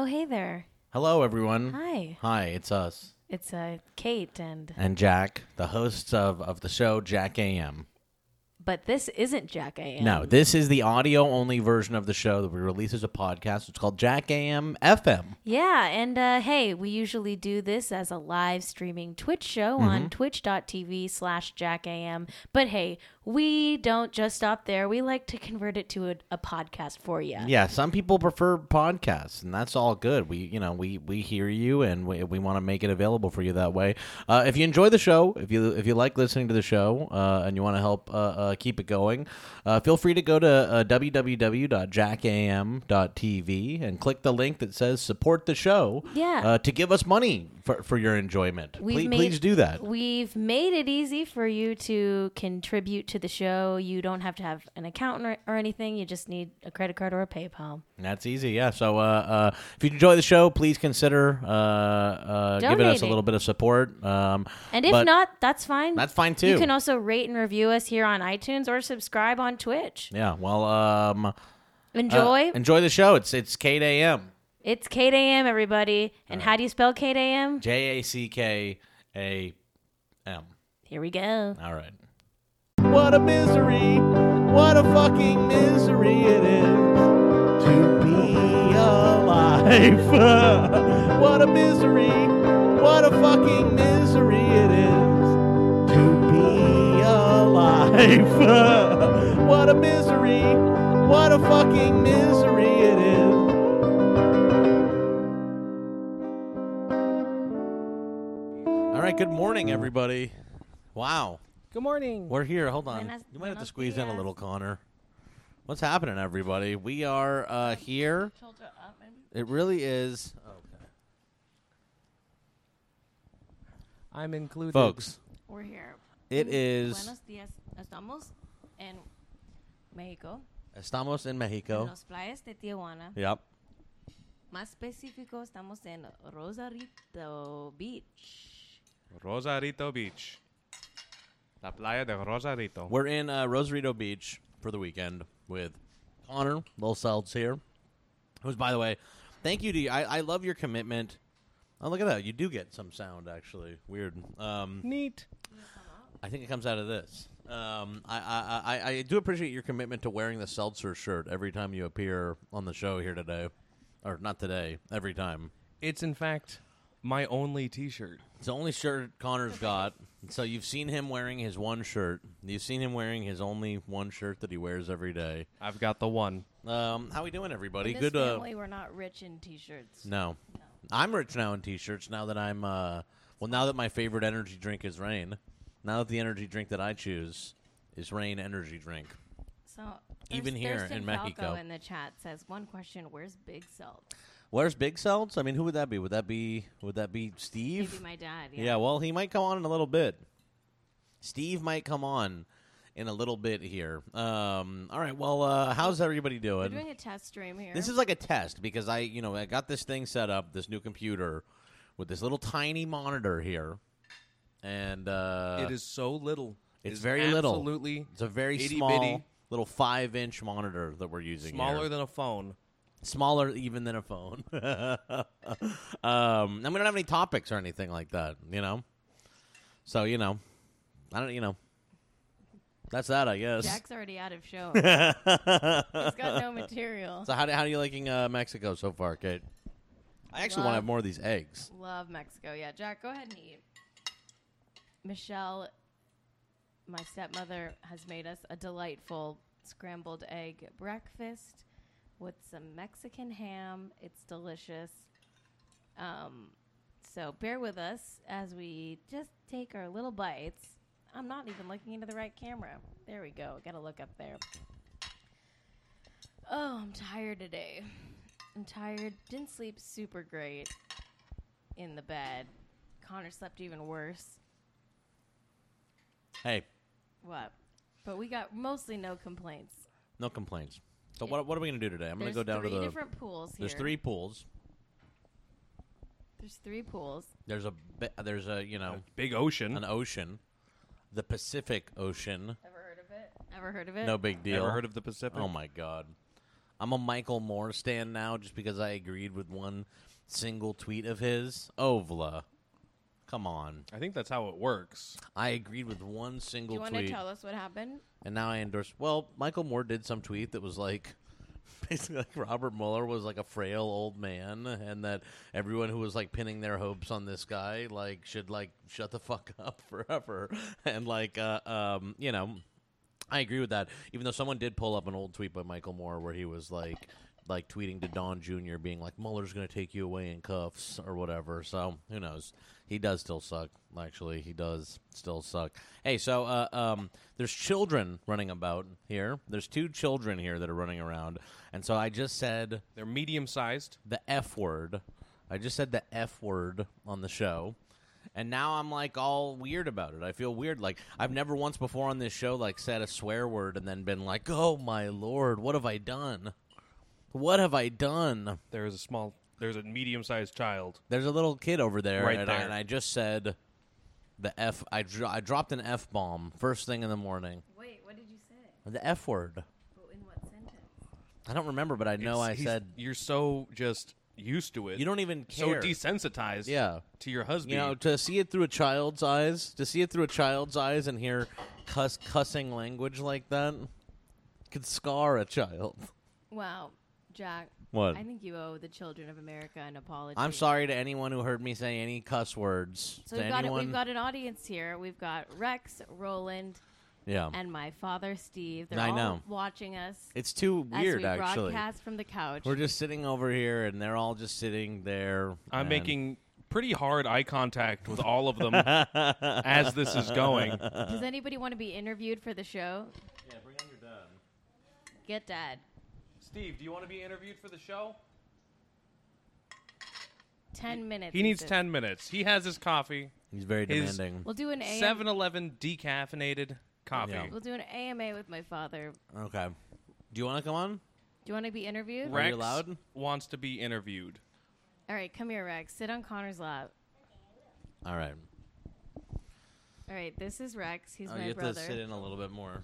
Oh, hey there. Hello, everyone. Hi. Hi, it's us It's uh, Cait, and and Jack, the hosts of, of the show Jack AM. but this isn't Jack AM. No, this is the audio only version of the show that we release as a podcast. It's called Jack AM FM. Yeah, and uh, hey, we usually do this as a live streaming Twitch show Mm-hmm. on twitch.tv slash Jack AM. But hey, we don't just stop there. We like to convert it to a, a podcast for you. Yeah, some people prefer podcasts, and that's all good. We, you know, we we hear you, and we, we want to make it available for you that way. Uh, if you enjoy the show, if you if you like listening to the show, uh, and you want to help uh, uh, keep it going, uh, feel free to go to uh, www.jackam.tv and click the link that says support the show. Yeah. uh, to give us money for, for your enjoyment. We've please, made- please do that. We've made it easy for you to contribute to the show. You don't have to have an account or, or anything. You just need a credit card or a PayPal. That's easy, yeah. So, uh, uh, if you enjoy the show, please consider uh, uh, giving us a little bit of support. Um, And if not, that's fine. that's fine too. You can also rate and review us here on iTunes or subscribe on Twitch. yeah. Well, um, uh, Enjoy. enjoy the show. It's it's Cait AM. It's Cait AM, everybody. And how do you spell Cait AM? J A C K A M. Here we go. All right. What a misery! What a fucking misery it is to be alive. what a misery! What a fucking misery it is to be alive. what a misery! What a fucking misery it is. Right, good morning, everybody. Wow. Good morning. We're here. Hold on. Buenos- you might have to buenos squeeze in a dias. little, Connor. What's happening, everybody? We are uh, here. It really is. Okay. I'm included. Folks, We're here. it is. Buenos dias. Estamos en México, Estamos en en Mexico. las playas de Tijuana. Yep. Más específico, estamos en Rosarito Beach. Rosarito Beach. La playa de Rosarito. We're in uh, Rosarito Beach for the weekend with Connor, Lil Seltz here. Who's, by the way, thank you to you. I, I love your commitment. Oh, look at that. You do get some sound, actually. Weird. Um, Neat. I think it comes out of this. Um, I, I, I, I do appreciate your commitment to wearing the Seltzer shirt every time you appear on the show here today. Or not today, every time. It's in fact my only T-shirt. It's the only shirt Connor's got. So you've seen him wearing his one shirt. You've seen him wearing his only one shirt that he wears every day. I've got the one. Um, how we doing, everybody? In this Good. Uh, family, we're not rich in T-shirts. no, I'm rich now in t-shirts. Now that I'm, uh, well, now that my favorite energy drink is Reign. Now that the energy drink that I choose is Reign energy drink. So Even here Thurston in Mexico. Falco in the chat says one question: Where's Big Seltz? Where's Big Seltz? I mean, who would that be? Would that be would that be Steve? Maybe my dad. Yeah. yeah. well, he might come on in a little bit. Steve might come on in a little bit here. Um, all right. Well, uh, how's everybody doing? We're doing? doing a test stream here. This is like a test because I, you know, I got this thing set up, this new computer with this little tiny monitor here, and uh, it is so little. it's It is very little. Absolutely. it's a very itty small bitty. little five inch monitor that we're using. Smaller here. than a phone. Smaller even than a phone. um, and we don't have any topics or anything like that, you know. So you know, I don't, you know, that's that, I guess. Jack's already out of show. He's got no material. so how do, how are you liking uh, Mexico so far, Cait? I actually want to have more of these eggs. Love Mexico. Yeah, Jack, go ahead and eat. Michelle, my stepmother, has made us a delightful scrambled egg breakfast with some Mexican ham. It's delicious. Um, so bear with us as we just take our little bites. I'm not even looking into the right camera. There we go. Got to look up there. Oh, I'm tired today. I'm tired. Didn't sleep super great in the bed. Connor slept even worse. Hey, What? But we got mostly no complaints. no complaints. So what, what are we gonna do today? I'm gonna go down to the. different pools here. There's three pools. There's three pools. There's a bi- there's a you know Big ocean. an ocean, the Pacific Ocean. Ever heard of it? Ever heard of it? No big deal. Ever heard of the Pacific? Oh my god. I'm a Michael Moore stan now just because I agreed with one single tweet of his. Oh, Ovla. Come on. I think that's how it works. I agreed with one Do single you want to tweet. tell us what happened? and now I endorse. Well, Michael Moore did some tweet that was like, basically, like Robert Mueller was like a frail old man, and that everyone who was like pinning their hopes on this guy like should like shut the fuck up forever, and like, uh, um, you know, I agree with that. Even though someone did pull up an old tweet by Michael Moore where he was like. Like tweeting to Don Jr. being like Mueller's going to take you away in cuffs or whatever. So who knows? He does still suck. Actually, he does still suck. Hey, so uh, um, there's children running about here. There's two children here that are running around, and so I just said They're medium sized. the F word. I just said the F word on the show. And now I'm like all weird about it. I feel weird. Like I've never once before on this show like said a swear word and then been like, "Oh my lord, what have I done? What have I done?" There is a small. There's a medium sized child. There's a little kid over there, Right and, I, there. and I just said the F. I, dro- I dropped an F bomb first thing in the morning. Wait, what did you say? The F word. But in what sentence? I don't remember, but I know It's- I he's- said You're so just used to it. you don't even care. so care. desensitized. Yeah. To your husband. You know, to see it through a child's eyes, to see it through a child's eyes and hear cuss cussing language like that could scar a child. Wow, Jack. What? I think you owe the children of America an apology. I'm sorry to anyone who heard me say any cuss words. So to we've got, anyone, we've got an audience here. We've got Rex, Roland, yeah, and my father, Steve. They're I all know. watching us it's too weird. as we actually, broadcast from the couch. we're just sitting over here, and they're all just sitting there. I'm and- making pretty hard eye contact with all of them as this is going. Does anybody want to be interviewed for the show? Yeah, bring on your dad. Get Dad. Steve, do you want to be interviewed for the show? Ten minutes. He needs said. 10 minutes. He has his coffee. He's very His- demanding. We'll do an AM. 7 Eleven decaffeinated coffee. Yeah. We'll do an AMA with my father. Okay. Do you want to come on? Do you want to be interviewed? Right. Rex you allowed? wants to be interviewed. All right, come here, Rex. Sit on Connor's lap. All right. All right, this is Rex. He's Oh, my you have brother. to sit in a little bit more.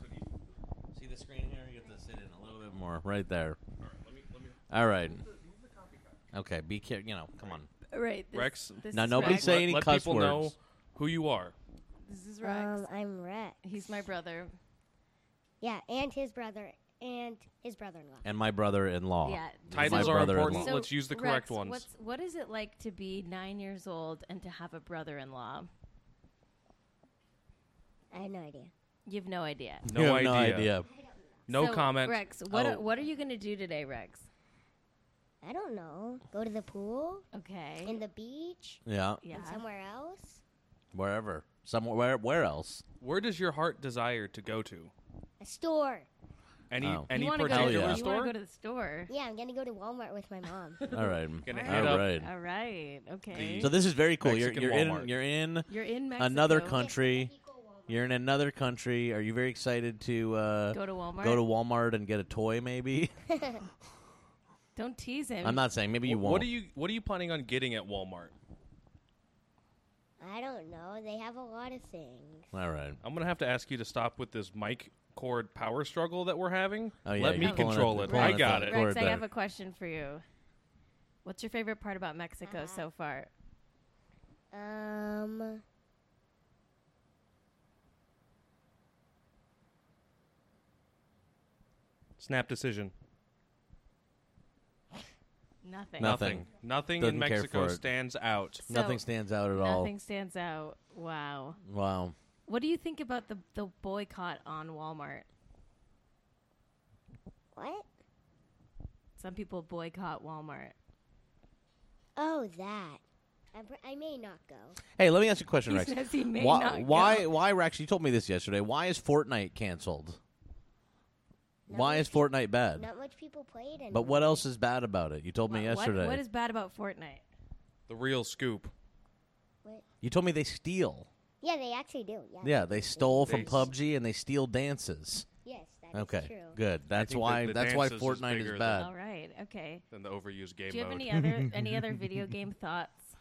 See the screen here? You have to sit in a little bit more. Right there. All right. Okay, be careful. You know, come on. Right. this, Rex? This Now, is nobody Rex. say any let cuss people know words. who you are. This is Rex. Um, I'm Rex. He's my brother. Yeah, and his brother and his brother-in-law. And my brother-in-law. Yeah. Titles are brother-in-law. important. Let's use the correct Rex, ones. What's, what is it like to be nine years old and to have a brother-in-law? I have no idea. You have no idea. No You have idea. No idea. No So, comment. Rex, what Oh. are, what are you going to do today, Rex? I don't know. Go to the pool, Okay. in the beach, Yeah. yeah. and somewhere else. Wherever. Somewhere. Where, where else? Where does your heart desire to go to? A store. Any Oh. any you want to go, to particular the- yeah. you wanna store? go to the store. Yeah, I'm gonna go to Walmart with my mom. All right. Gonna All hit All up right. All right. Okay. So this is very cool. You're, you're in. You're in You're in Mexico. another country. You're in another country. Are you very excited to uh, Go to Walmart. go to Walmart and get a toy? Maybe. Don't tease him. I'm not saying. Maybe you won't. What are you What are you planning on getting at Walmart? I don't know. They have a lot of things. All right. I'm gonna have to ask you to stop with this mic cord power struggle that we're having. Oh, yeah, Let me you're pulling control it- it. I got it. Cord Rex, I have a question for you. What's your favorite part about Mexico Uh, so far? Um, Snap decision. Nothing. Nothing. Nothing Doesn't in care Mexico for it. stands out. So, Nothing stands out at all. Nothing stands out. Wow. Wow. What do you think about the the boycott on Walmart? what? Some people boycott Walmart. Oh, that. I, pr- I may not go. Hey, let me ask you a question, He Rex. says he may why? not why? go. Why, Rex? You told me this yesterday. Why is Fortnite canceled? Not Why is peop- Fortnite bad? Not much people play it anymore. But what else is bad about it? You told me What- what- yesterday. what is bad about Fortnite? The real scoop. What you told me they steal. Yeah, they actually do. Yeah. Yeah, they stole from They- PUBG and they steal dances. Yes, that is Okay, true. good. That's think why. that the that's why dances is Fortnite is than- bad. All right. Okay. Than the overused game Do you have mode. any other any other video game thoughts?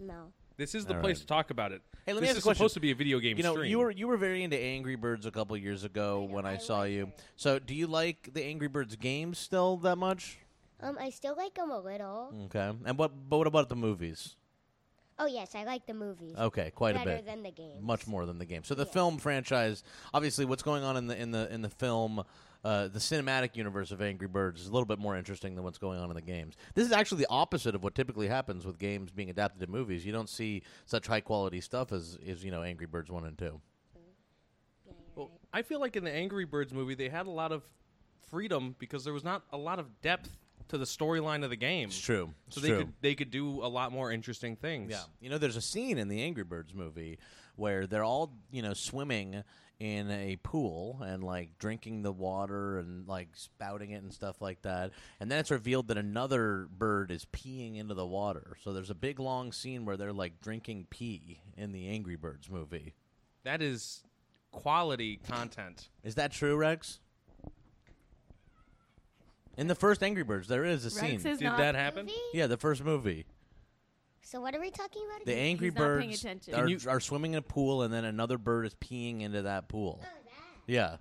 No. This is the All place right. to talk about it. Hey, let me this ask is a question. supposed to be a video game You know, stream. you were you were very into Angry Birds a couple years ago when I saw you. So, do you like the Angry Birds games still that much? Um, I still like them a little. Okay. And what? But what about the movies? Oh yes, I like the movies. Okay, quite Better a bit. than the games. Much more than the game. So the Yeah. film franchise, obviously, what's going on in the in the in the film, uh, the cinematic universe of Angry Birds is a little bit more interesting than what's going on in the games. This is actually the opposite of what typically happens with games being adapted to movies. You don't see such high quality stuff as is you know Angry Birds one and two. Well. I feel like in the Angry Birds movie, they had a lot of freedom because there was not a lot of depth to the storyline of the game. It's true. So they true. could they could do a lot more interesting things. Yeah. You know, there's a scene in the Angry Birds movie where they're all, you know, swimming in a pool and like drinking the water and like spouting it and stuff like that. And then it's revealed that another bird is peeing into the water. So there's a big long scene where they're like drinking pee in the Angry Birds movie. That is quality content. Is that true, Rex? In the first Angry Birds, there is a Rex scene. is Did not, that happen? Movie? yeah, the first movie. So what are we talking about The again? Angry He's not paying Birds attention. are, Can you- are swimming in a pool, and then another bird is peeing into that pool. Oh, that. Yeah,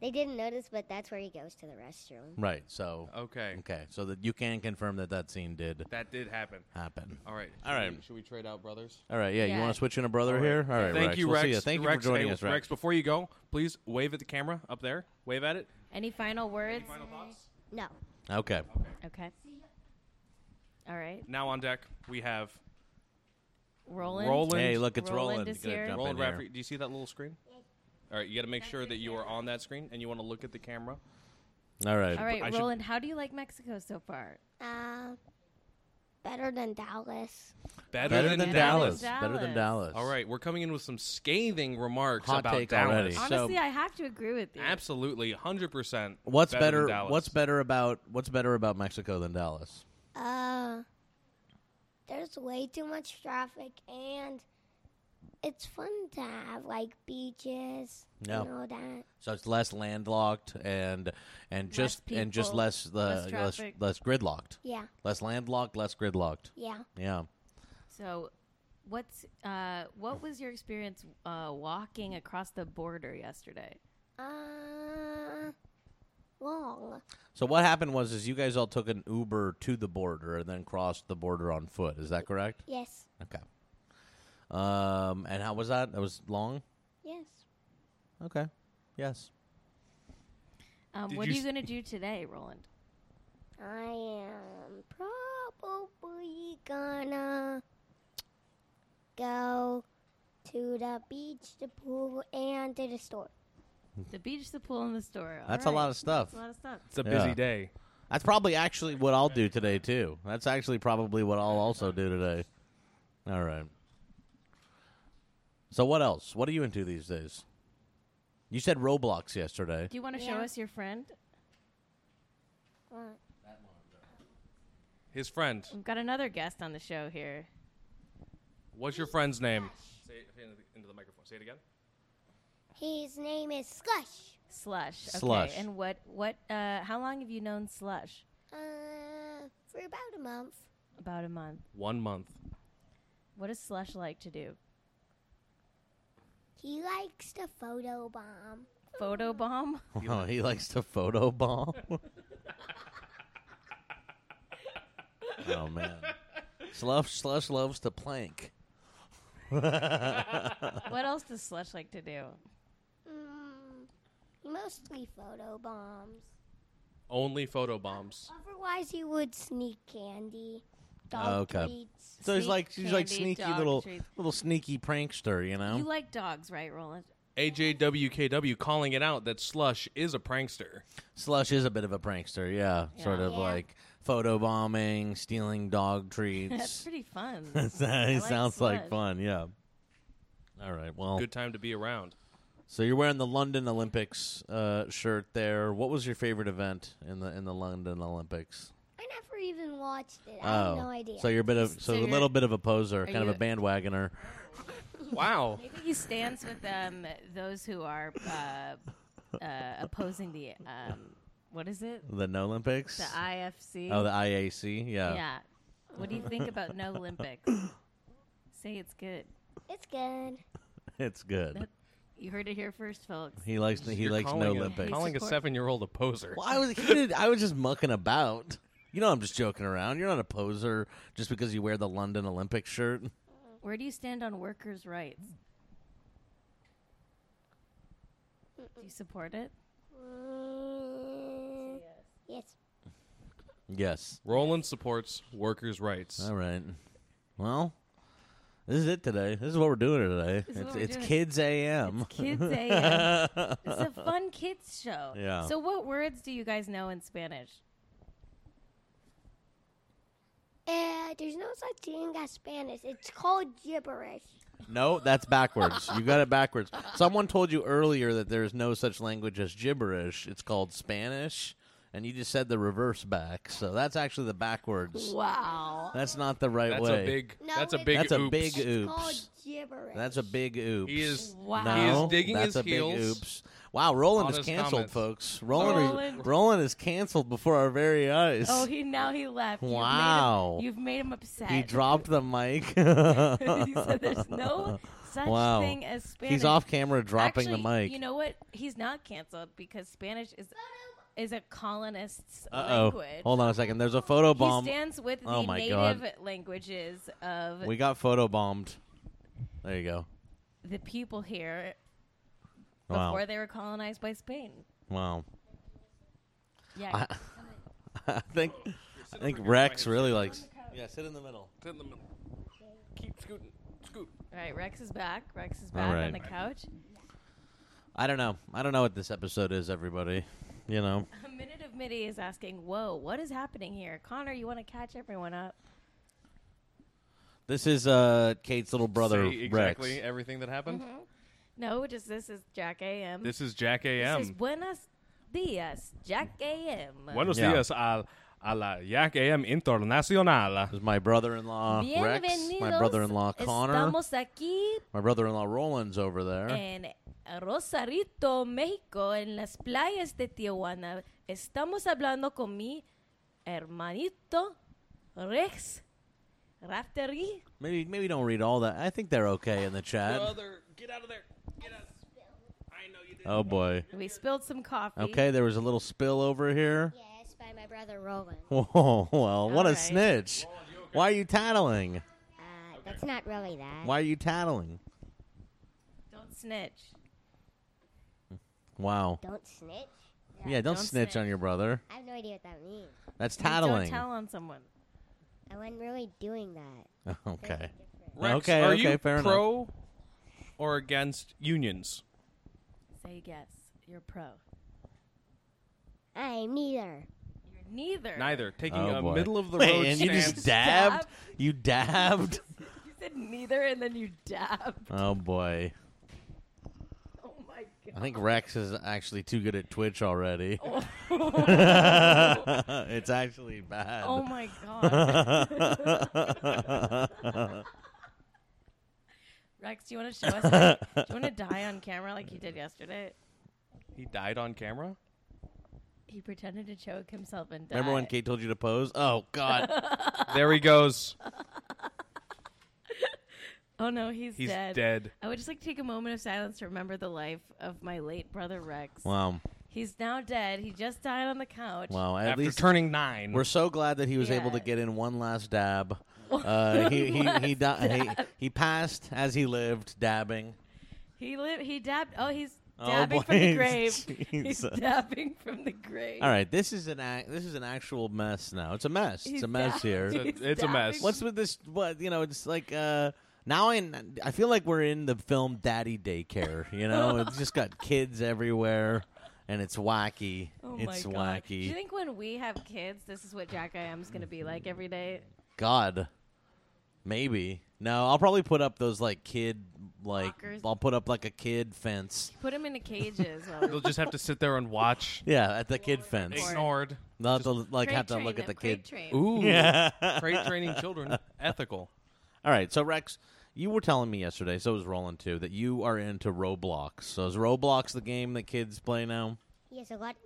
They didn't notice, but that's where he goes to the restroom. right. So, Okay, okay, so that you can confirm that that scene did that did happen. happen. All right. All right. Should we- Should we trade out brothers? All right, yeah. You Yeah. want to switch in a brother All right. here? All right, Thank Rex. you, we'll Rex. See ya. Thank you Rex, for joining hey, us, Rex. Rex, before you go, please wave at the camera up there. Wave at it. Any final words? Final thoughts? No. Okay. Okay. All right. Now on deck we have Roland. Roland. Hey, look, it's Roland Roland. is You gotta here. jump Roland in here. Rafferty. Do you see that little screen? All right, you got to make sure that you are on that screen and you want to look at the camera. All right. All right, I should- Roland. How do you like Mexico so far? Uh, better than Dallas. Better, Better than, than Dallas. Dallas. Better than Dallas. Dallas. All right, we're coming in with some scathing remarks Hot about take Dallas. already. So- Honestly, I have to agree with you. Absolutely, hundred percent. What's better? better? than Dallas. what's better about what's better about Mexico than Dallas? Uh, there's way too much traffic, and it's fun to have like beaches Yeah. and all that. So it's less landlocked and and just and just people, less the less less, traffic. less gridlocked. Yeah, Less landlocked, less gridlocked. yeah. Yeah. So, what's uh, what was your experience uh, walking across the border yesterday? Uh, long. So what happened was is you guys all took an Uber to the border and then crossed the border on foot. Is that correct? Yes, Okay. Um, and how was that? That was long. yes. Okay. Yes. Um, Did what you are you s- going to do today, Roland? I am probably gonna go to the beach, the pool, and to the store. The beach, the pool, and the store. All That's a right. lot of stuff. That's a lot of stuff. It's a Yeah. busy day. That's probably actually what I'll do today too. That's actually probably what I'll also do today. All right. So what else? What are you into these days? You said Roblox yesterday. Do you want to show Yeah. us your friend? What? His friend. We've got another guest on the show here. What's your friend's name? Say it into the, into the microphone. Say it again. His name is Slush. Slush. Okay. Slush. And what? What? Uh, how long have you known Slush? Uh, for about a month. About a month. One month. What does Slush like to do? He likes to photo bomb. Photo bomb. Oh, he likes to photo bomb. oh man. Slush Slush loves to plank. what else does Slush like to do? He mostly photo bombs. Only photo bombs. Otherwise, he would sneak candy, dog ah, Okay. treats. So he's Sneak like he's like candy, sneaky dog little treats. little sneaky prankster, you know? You like dogs, right, Roland? AJWKW calling it out that Slush is a prankster. Slush is a bit of a prankster, yeah. Sort Yeah. of Yeah. like photo bombing, stealing dog treats. That's treats. pretty fun. it like sounds like Slush. fun, yeah. All right, well, Good time to be around. So you're wearing the London Olympics uh, shirt there. What was your favorite event in the in the London Olympics? I never even watched it. I have oh, no idea. so you're a bit of so, So a you're- little bit of a poser, are kind of you- a bandwagoner. Wow. Maybe he stands with um, those who are uh, uh, opposing the um, what is it? The No Olympics. The IFC. oh, the IAC, yeah. yeah. What do you think about no Olympics? Say it's good. It's good. It's good. You heard it here first, folks. He likes he You're likes no calling a- Olympics. Calling a Support- seven-year-old a poser. Well, I was he did, I was just mucking about. You know, I'm just joking around. You're not a poser just because you wear the London Olympic shirt. Where do you stand on workers' rights? Do you support it? Mm, yes. Yes. Roland supports workers' rights. All right. Well, this is it today. This is what we're doing today. This is it's what we're it's doing. Kids AM. It's Kids AM. It's a fun kids show. Yeah. So, what words do you guys know in Spanish? Uh, there's no such thing as Spanish. It's called gibberish. no, that's backwards. You got it backwards. Someone told you earlier that there's no such language as gibberish. It's called Spanish, and you just said the reverse back. So that's actually the backwards. Wow. That's not the right That's way. a big. No, that's a big. That's a oops. big oops. Oh, that's a big oops. He is. Wow. No, He is digging that's his a big heels. oops. Wow, Roland is canceled, comments. folks. Roland, Roland. Is, Roland is canceled before our very eyes. Oh, he now he left. Wow. You've made him, you've made him upset. he dropped the mic. he said there's no such Wow. thing as Spanish. He's off camera dropping Actually, the mic. You know what? He's not canceled because Spanish is is a colonist's Uh oh. language. Hold on a second. There's a photo bomb. He bomb. stands with the Oh my native God. languages of We got photo bombed. There you go. the people here Wow. before they were colonized by Spain. Wow. Yeah. I, I think I think Rex really likes. Yeah, sit in the middle. Sit in the middle. Keep scooting. Scoot. All right, Rex is back. Rex is All back right. on the couch. I don't know. I don't know what this episode is, everybody. You know. A minute of MIDI is asking, "Whoa, what is happening here?" Connor, you want to catch everyone up? This is uh Cait's little brother Say exactly Rex. everything that happened. No, just this is Jack AM. This is Jack A.M. This is Buenos Dias, Jack AM. Buenos Yeah. dias al a la Jack AM Internacional. This is my brother-in-law Rex, my brother-in-law Connor, Estamos aquí my brother-in-law Roland's over there. en Rosarito, México, en las playas de Tijuana. Estamos hablando con mi hermanito Rex Raftery. Maybe maybe don't read all that. I think they're okay in the chat. Brother, get out of there. Get out. I know you did. Oh boy. We spilled some coffee. Okay, there was a little spill over here. Yes, by my brother Roland. Whoa, well, what a right. snitch. Why are you tattling? Uh, that's not really that. Why are you tattling? Don't snitch. Wow. Don't snitch. Yeah, don't, don't snitch, snitch. on your brother. I have no idea what that means. That's Don't tattling. tell on someone. I wasn't really doing that. okay. Different. Rex, Okay, are okay, you fair enough. pro or against unions? Say yes. You're pro. I'm neither. You're neither. Neither. Taking Oh, a boy. middle of the Wait, road and you stance. just dabbed? Dabbed? You dabbed? You said neither, and then you dabbed. oh boy. Oh my god. I think Rex is actually too good at Twitch already. Oh. it's actually bad. Oh my god. Rex, do you want to show us? How, do you want to die on camera like you did yesterday? he died on camera. He pretended to choke himself and died. Remember when Cait told you to pose? Oh God. There he goes. Oh no, he's, He's dead. dead. I would just like to take a moment of silence to remember the life of my late brother Rex. wow. He's now dead. He just died on the couch. Wow. At After least turning nine. we're so glad that he was able to Yeah. get in one last dab. Uh, he he he, di- he he passed as he lived, dabbing. He lived. He dabbed. Oh, he's Oh, dabbing boy. from the grave. He's Jesus. dabbing from the grave. All right, this is an ac- this is an actual mess now. It's a mess. He's it's a mess dabbing. here. It's a- it's a mess. dabbing. What's with this? What you know? It's like uh, now I I feel like we're in the film Daddy Daycare. You know, it's just got kids everywhere, and it's wacky. Oh it's my god. Do you think when we have kids, this is what Jack AM is going to be like every day? God, maybe. No, I'll probably put up those like kid like Lockers? I'll put up like a kid fence. Put them into cages. while- They'll just have to sit there and watch. Yeah, at the kid fence. Or- Ignored. They'll to like crate have to train look at them, the crate kid. train. Ooh. Yeah. Crate training children. Ethical. All right, so Rex, you were telling me yesterday, so was Roland too, that you are into Roblox. So is Roblox the game that kids play now? Yes, a lot.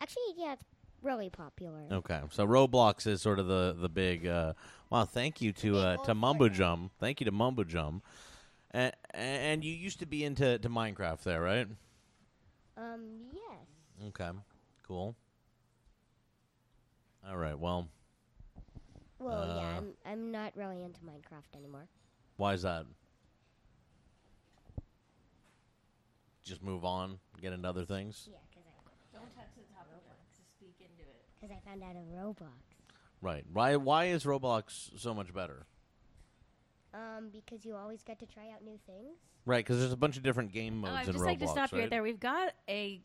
Actually, yeah, it's really popular. Okay, so Roblox is sort of the the big. Uh, wow, thank you to uh, to Mumbo Jum. Thank you to Mumbo Jum. And, and you used to be into to Minecraft there, right? Um, yes. Okay, cool. All right. Well, Well, yeah, Uh, I'm, I'm not really into Minecraft anymore. Why is that? Just move on, get into other things. Yeah, because I, Don't touch the top of it. Just speak into it. 'cause I found out of Roblox. Right. Why why is Roblox so much better? Um, because you always get to try out new things. Right, because there's a bunch of different game modes. Oh, I'd in just Roblox. like to stop you right? right there. We've got a g-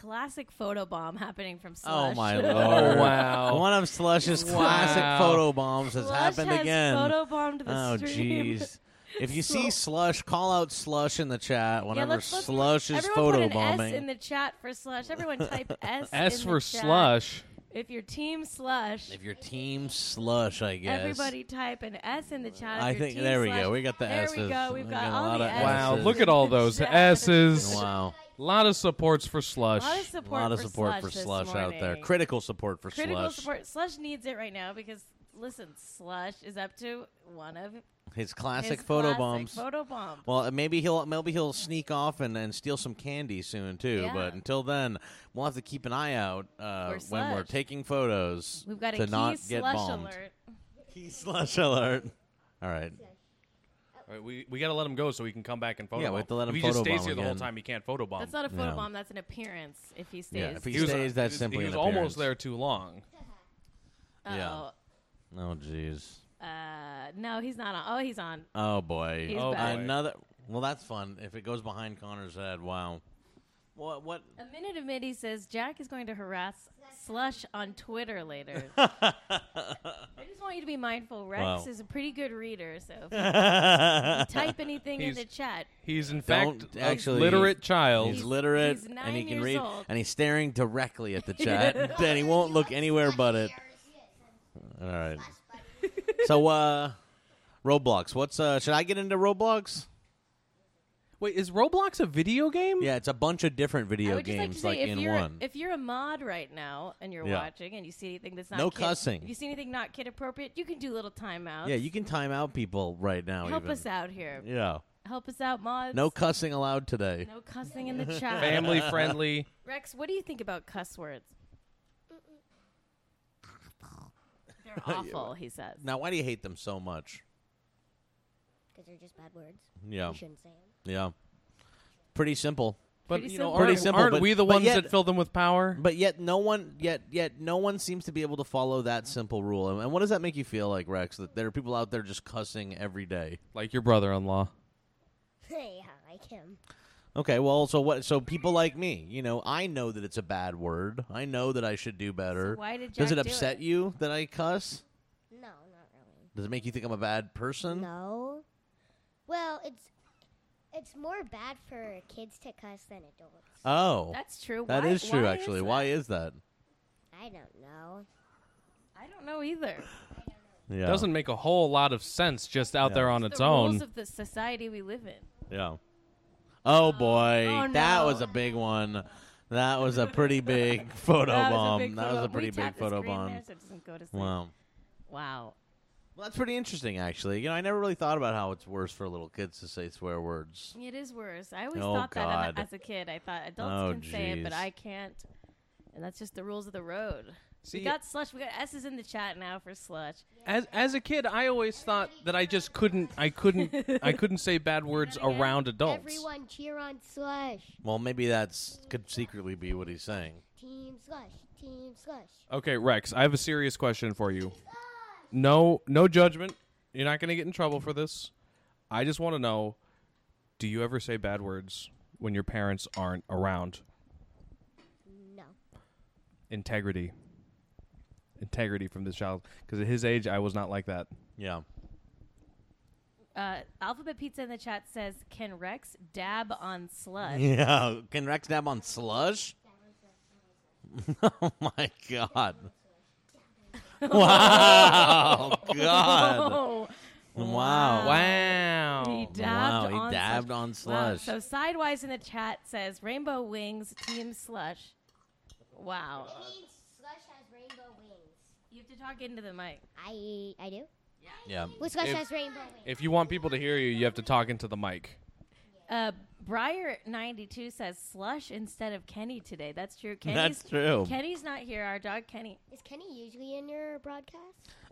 classic photo bomb happening from Slush. Oh my Oh, lord! wow. One of Slush's classic photo bombs has Slush happened has again. photo bombed the oh stream. jeez! If you see Slush, call out Slush in the chat Yeah, whenever let's, let's, Slush is everyone photo put an bombing. S in the chat for Slush. Everyone type S. S in for the chat. slush. If you're Team Slush, if you're Team Slush, I guess. everybody type an S in the chat. If I you're think Team there we Slush. go. We got the There S's. we go. We've We got a all lot the of S's. Wow, S's. look at all those S's. Wow, A lot of supports for A slush. lot of a support, lot of for support Slush for this Slush out there. morning. Critical support for Critical Slush. support. Slush needs it right now because listen, Slush is up to one of His classic his photo classic bombs. Photo bomb. Well, uh, maybe he'll maybe he'll sneak off and, and steal some candy soon too. Yeah. But until then, we'll have to keep an eye out uh, when we're taking photos We've got a to key not get slush bombed. alert. Key slush alert. All right. All right, we we got to let him go so he can come back and photo. Yeah, we have to let him If he just stays bomb here the whole time, he can't photo bomb. That's not a photo Yeah. bomb. That's an appearance. If he stays. Yeah, if he He was- stays, that's he was- simply He was an almost appearance. there too long. Yeah. Uh-oh. Oh jeez. Uh, no, he's not on. Oh, he's on. Oh boy. He's Oh, back. boy. Another. Well, that's fun. If it goes behind Connor's head, wow. What? What? A minute of midi says Jack is going to harass Slush on Twitter later. I just want you to be mindful. Rex Wow. is a pretty good reader, so if you type anything in He's- the chat, He's in Don't fact actually- a literate child. He's He's- literate he's and he can years read old. and he's staring directly at the chat and he won't look anywhere but it. All right. So uh Roblox. What's uh should I get into Roblox? Wait, is Roblox a video game? Yeah, it's a bunch of different I video would just like games to say like, if in you're one. if you're a mod right now and you're Yeah. watching and you see anything that's not No kid- cussing. if you see anything not kid appropriate, you can do little timeouts. yeah, you can time out people right now help even. us out here. Yeah. Help us out, mods. No cussing allowed today. no cussing in the chat. Family friendly. Rex, what do you think about cuss words? They're awful, he says. Now, why do you hate them so much? Because they're just bad words. Yeah. You shouldn't say them. Yeah. Pretty simple. But Pretty you know, simple. aren't, Pretty simple, aren't but- we the but ones yet- that fill them with power? But yet no one yet yet no one seems to be able to follow that simple rule. And- And what does that make you feel like, Rex? That there are people out there just cussing every day. Like your brother-in-law. yeah, like him. Okay, well, so what? So people like me, you know, I know that it's a bad word. I know that I should do better. So why did Does Jack it do upset it? you that I cuss? No, not really. Does it make you think I'm a bad person? No. Well, it's it's more bad for kids to cuss than adults. Oh, That's true. that Why- is true. why actually, is why is that? I don't know. I don't know either. Yeah, Doesn't make a whole lot of sense just out Yeah. there on It's its the own. rules of the society we live in. yeah. Oh boy, Oh, that no. was a big one. That was a pretty big photo that bomb. That was a pretty big photo bomb. There so it doesn't go to sleep. Wow. Wow. Well, that's pretty interesting, actually. You know, I never really thought about how it's worse for little kids to say swear words. It is worse. I always Oh, thought that God. as a kid. I thought adults Oh, can say it, but jeez. I can't. And that's just the rules of the road. See, we got slush. We got S's in the chat now for slush. as as a kid, I always thought that I just couldn't, I couldn't, I couldn't say bad words around adults. Everyone cheer on Slush. Well, maybe that's could secretly be what he's saying. Team Slush. Team Slush. Okay, Rex, I have a serious question for you. No, no judgment. You're not going to get in trouble for this. I just want to know: Do you ever say bad words when your parents aren't around? No. Integrity, integrity from this child. Because at his age, I was not like that. Yeah. Uh, Alphabet Pizza in the chat says, "Can Rex dab on slush?" Yeah. Can Rex dab on slush? oh my god. wow. God. Wow. Wow. He dabbed wow. He on dabbed slush. on Wow. slush. So sidewise in the chat says, "Rainbow Wings Team Slush." Wow. Slush have to talk into the mic. I I do. Yeah. With Slush If- has rainbow. If you want people to hear you, you have to talk into the mic. Uh, Briar92 says slush instead of Kenny today. That's true. Kenny's, That's true. Kenny's not here. Our dog Kenny. Is Kenny usually in your broadcast?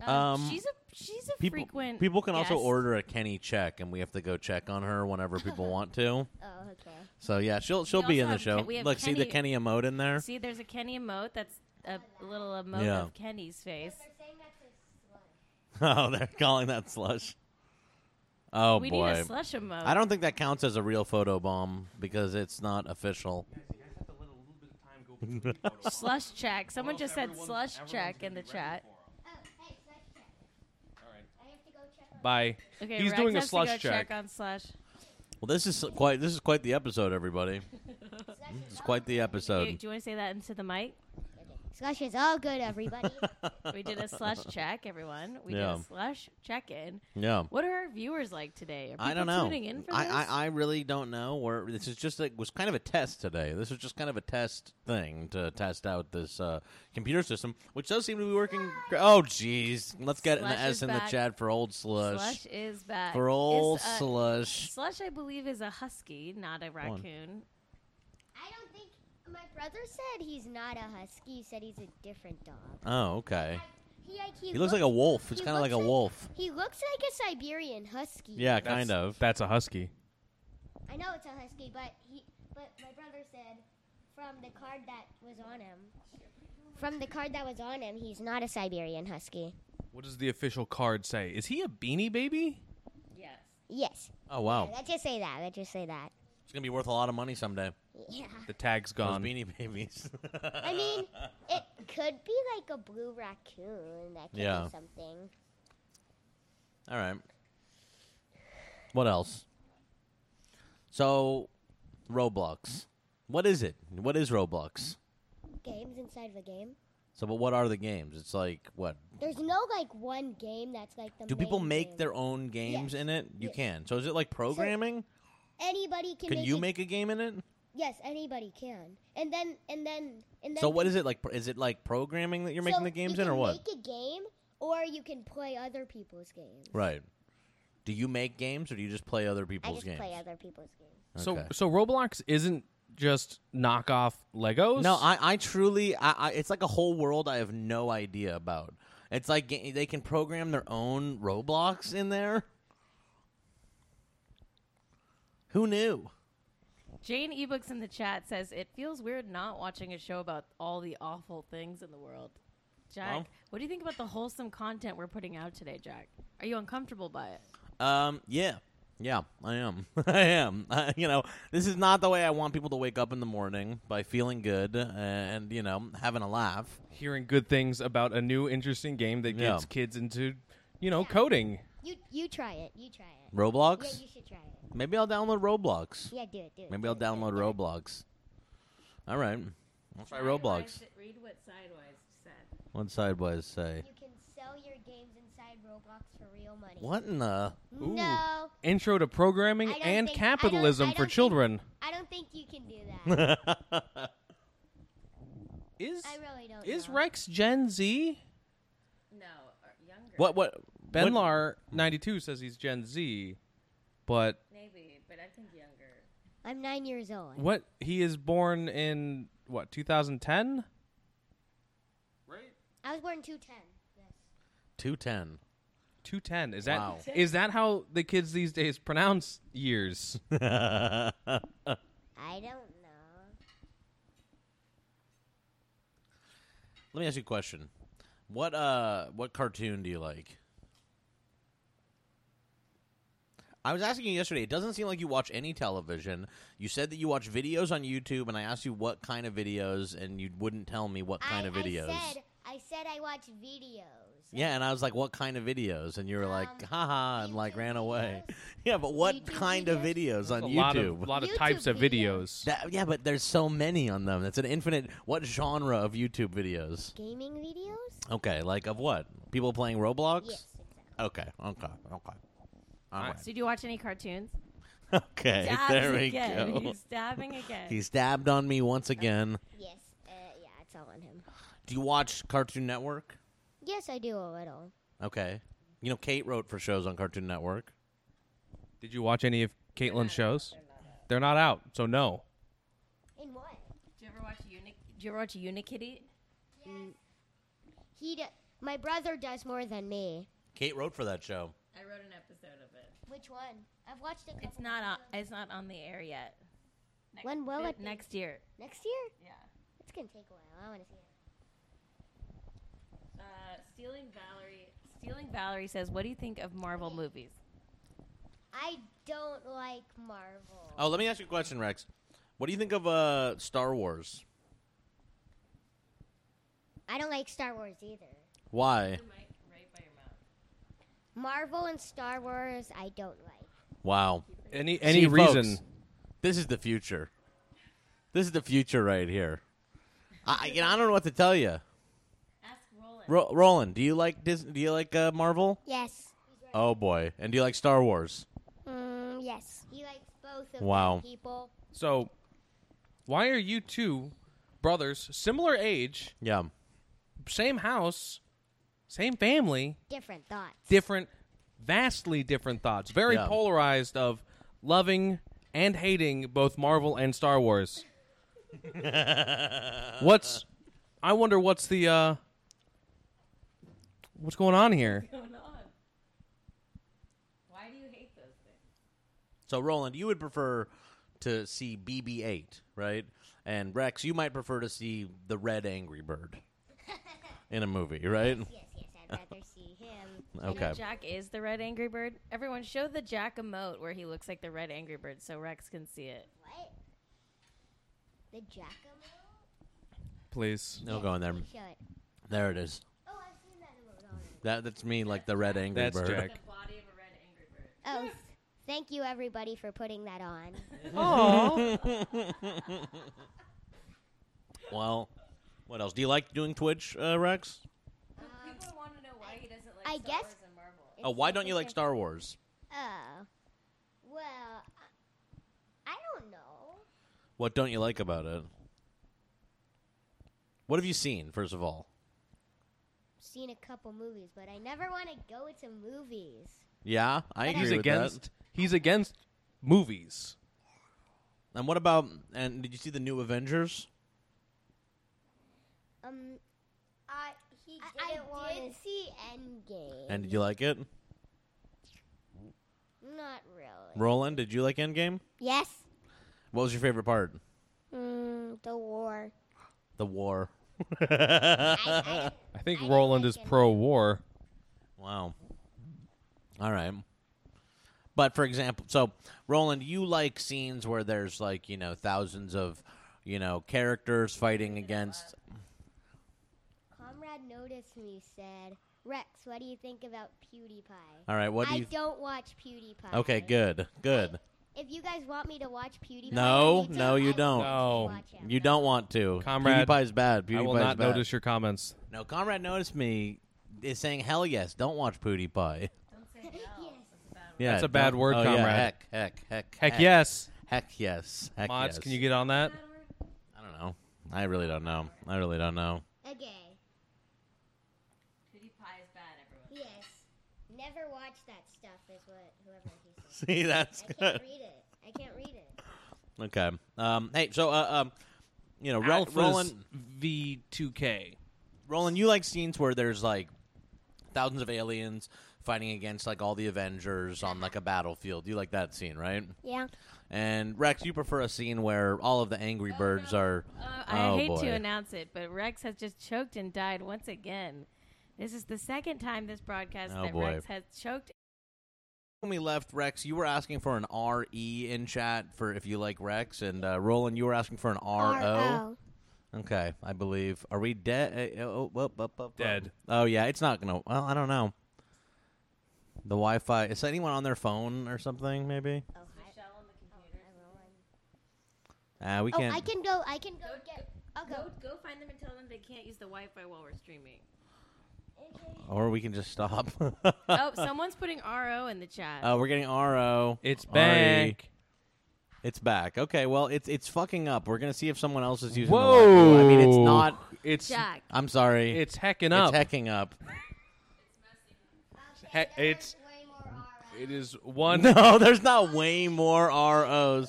Um, Um, she's a she's a People, frequent. people can also guest. order a Kenny check, and we have to go check on her whenever people want to. Oh, okay. So yeah, she'll she'll be also in the have show. Ken- we have Look, see the Kenny- Kenny emote in there. See, there's a Kenny emote. That's a little emote Yeah. of Kenny's face. saying that's oh, they're calling that slush. Oh we boy, need a slush emote. I don't think that counts as a real photo bomb because it's not official. slush check. Someone just said slush check in the chat. Oh, hey, Slush check. I have to go check on Bye. Okay, He's Rex doing a has to slush go check. on slush. Well, this is quite this is quite the episode, everybody. It's quite the Do, episode. do you want to say that into the mic? Slush is all good, everybody. We did a slush check, everyone. We Yeah. did a slush check in. Yeah. What are our viewers like today? Are people I don't know. tuning in for I, this? I, I really don't know. Where this is just like was kind of a test today. This was just kind of a test thing to test out this uh, computer system, which does seem to be working. gr- Oh, jeez. Let's get an Slush S is in the chat for old slush. slush is back. For old Is, uh, slush. Slush, I believe, is a husky, not a raccoon. I don't think my brother said he's not a husky. He said he's a different dog. Oh, okay. He, like, he, He looks like a wolf. It's he kind of like a looks wolf. He looks like a Siberian husky. Yeah, That's- kind of. That's a husky. I know it's a husky, but he, but my brother said from the card that was on him, from the card that was on him, he's not a Siberian husky. What does the official card say? Is he a beanie baby? Yes. Yes. Oh wow, Let's just say that. Let's just say that. It's gonna be worth a lot of money someday. Yeah. The tag's Those gone. beanie babies. I mean, it could be like a blue raccoon. That could Yeah. be something. All right. What else? So, Roblox. What is it? What is Roblox? Games inside of a game. So, but what are the games? It's like what? There's no like one game that's like the. Do people main make game. their own games Yes. in it? You Yes. can. So, is it like programming? Anybody can. Can make you a- make a game in it? Yes, anybody can. And then and then and then. So, what is it like? Is it like programming that you're making the games you in, or can what? Make a game, or you can play other people's games. Right. Do you make games, or do you just play other I people's just games? play other people's games. So Okay. so Roblox isn't just knockoff Legos. No, I, I truly, I, I, it's like a whole world I have no idea about. It's like they can program their own Roblox in there. Who knew? Jane eBooks in the chat says it feels weird not watching a show about all the awful things in the world. Jack, Well- what do you think about the wholesome content we're putting out today, Jack? Are you uncomfortable by it? Um, yeah, yeah, I am. I am. Uh, you know, this is not the way I want people to wake up in the morning by feeling good and you know having a laugh. hearing good things about a new interesting game that Yeah. gets kids into, you know, coding. You you try it. You try it. Roblox. Yeah, you should try it. Maybe I'll download Roblox. Yeah, do it. Do it. Maybe do I'll it, do it, download do it. Roblox. All right, I'll try Roblox. Read what Sidewise said. What Sidewise say? You can sell your games inside Roblox for real money. What in the? Ooh. No, Intro to programming I don't and think- I don't- capitalism I for don't think- children. I don't think you can do that. Is I really don't. is know. Rex Gen Z? No, or younger. what? What? Ben what- Lar ninety two says he's Gen Z, but Maybe, but I think younger. I'm nine years old. what he is born in what two thousand ten? Right. I was born two ten. Yes. Two ten. Two ten. Is that Wow. is that how the kids these days pronounce years? I don't know. Let me ask you a question. What uh what cartoon do you like? I was asking you yesterday. It doesn't seem like you watch any television. You said that you watch videos on YouTube, and I asked you what kind of videos, and you wouldn't tell me what kind I, of videos. I said I said I watch videos. yeah, and I was like, "What kind of videos?" And you were like, Um, "Haha," and like ran away. Yeah, but what YouTube kind of videos on a YouTube? lot of lot of YouTube types of videos. videos. That- yeah, but there's so many on them. That's an infinite. What genre of YouTube videos? Gaming videos? Okay, like of what? People playing Roblox? Yes, exactly. Okay, okay, okay. All right. So, do you watch any cartoons? Okay, Stabs there we again. go. He's stabbing again. He stabbed on me once again. Yes, uh, yeah, it's all on him. Do you watch Cartoon Network? Yes, I do a little. Okay. You know, Cait wrote for shows on Cartoon Network. Did you watch any of Caitlin's shows? They're not out, so no. In what? Do you ever watch Uni? Did you ever watch Unikitty? He, d- my brother does more than me. Cait wrote for that show. I wrote an episode of it. Which one? I've watched it. It's not on. It's not on the air yet. Next, When will it be? Next year. Next year? Yeah. It's gonna take a while. I want to see it. Uh, Stealing Valerie. Stealing Valerie says, "What do you think of Marvel movies?" I don't like Marvel. Oh, let me ask you a question, Rex. What do you think of uh, Star Wars? I don't like Star Wars either. Why? The mic right by your mouth. Marvel and Star Wars, I don't like. Wow. Any any See, reason? folks, this is the future. This is the future right here. I, you know, I don't know what to tell you. Ask Roland. Ro- Roland, do you like Disney? Do you like uh, Marvel? Yes. Oh boy, and do you like Star Wars? Mm, yes. He likes both of Wow. them people. So, why are you two brothers, similar age, Yeah. same house, same family, Different thoughts. different, vastly different thoughts, very Yeah. polarized of loving and hating both Marvel and Star Wars? what's? I wonder what's the uh, what's going on here? Going on? Why do you hate those things? So, Roland, you would prefer to see BB-8, right? And Rex, you might prefer to see the Red Angry Bird in a movie, right? Yes, yes. I'd rather see him. You know Okay. Jack is the red angry bird. Everyone, show the Jack emote where he looks like the red angry bird, so Rex can see it. What? The Giacomo? Please. No, go in there. Show it. There it is. Oh, I've seen that emote already. That that's me, like the Red Angry That's Bird. Jack. The body of a red angry bird. Oh, th- thank you everybody for putting that on. Well, what else? Do you like doing Twitch, uh, Rex? People want to know why he doesn't like I Star guess- Wars and Oh, why don't you like Star Wars? Oh, well, I- I don't know. What don't you like about it? What have you seen, first of all? Seen a couple movies, but I never want to go to movies. Yeah, I But agree He's with against. He's against movies. And what about? And did you see the new Avengers? Um, I he didn't I, did see Endgame. And did you like it? Not really. Roland, did you like Endgame? Yes. What was your favorite part? Mm, the war. The war. I, I, I think I Roland like is pro-war. Wow. All right. But for example, so Roland, you like scenes where there's like, you know, thousands of, you know, characters fighting against Comrade noticed me said, Rex, what do you think about PewDiePie? All right, what do I you don't watch PewDiePie. Okay, good. Good. If you guys want me to watch PewDiePie, No, on YouTube, no, you I don't. No. watch him. You don't want to. Comrade, PewDiePie's bad. PewDiePie's I will not bad. notice your comments. No, Comrade noticed me is saying hell yes, don't watch PewDiePie. Don't say no. Yes. That's a bad word. Yeah, That's a bad don't- word, oh, yeah, Comrade. heck, heck, heck, Heck yes. heck yes, heck Mods, yes. can you get on that? I don't know. I really don't know. I really don't know. Okay. PewDiePie is bad, everyone. Yes. Never watch that stuff is what whoever he said. See, that's I good. can't read it. I can't read it. Okay. Um, hey, so uh, um, you know, Ro- Alpha's Roland, V2K. Roland, you like scenes where there's like thousands of aliens fighting against like all the Avengers on like a battlefield. You like that scene, right? Yeah. And Rex, you prefer a scene where all of the Angry Birds are. Uh, I Oh, hate boy. to announce it, but Rex has just choked and died once again. This is the second time this broadcast Oh, that boy. Rex has choked. When we left, Rex, you were asking for an RE in chat for if you like Rex, and uh, Roland, you were asking for an RO. R-O. Okay, I believe. Are we dead? Uh, oh, oh, oh. Dead. Oh yeah, it's not gonna. Well, I don't know. The Wi-Fi. Is anyone on their phone or something? Maybe. Oh, hi. Michelle on the computer. Ah, we Oh, can't. I can go. I can go Go- get. I'll Go, go. go find them and tell them they can't use the Wi-Fi while we're streaming. Or we can just stop. oh, someone's putting RO in the chat. Oh, we're getting RO. It's RE. back. It's back. Okay, well, it's it's fucking up. We're gonna see if someone else is using. the Wi-Fi. I mean, it's not. It's Jack. I'm sorry. it's hecking up. It's hecking up. He- it's Way more ROs. it is one. No, there's not way more ROs.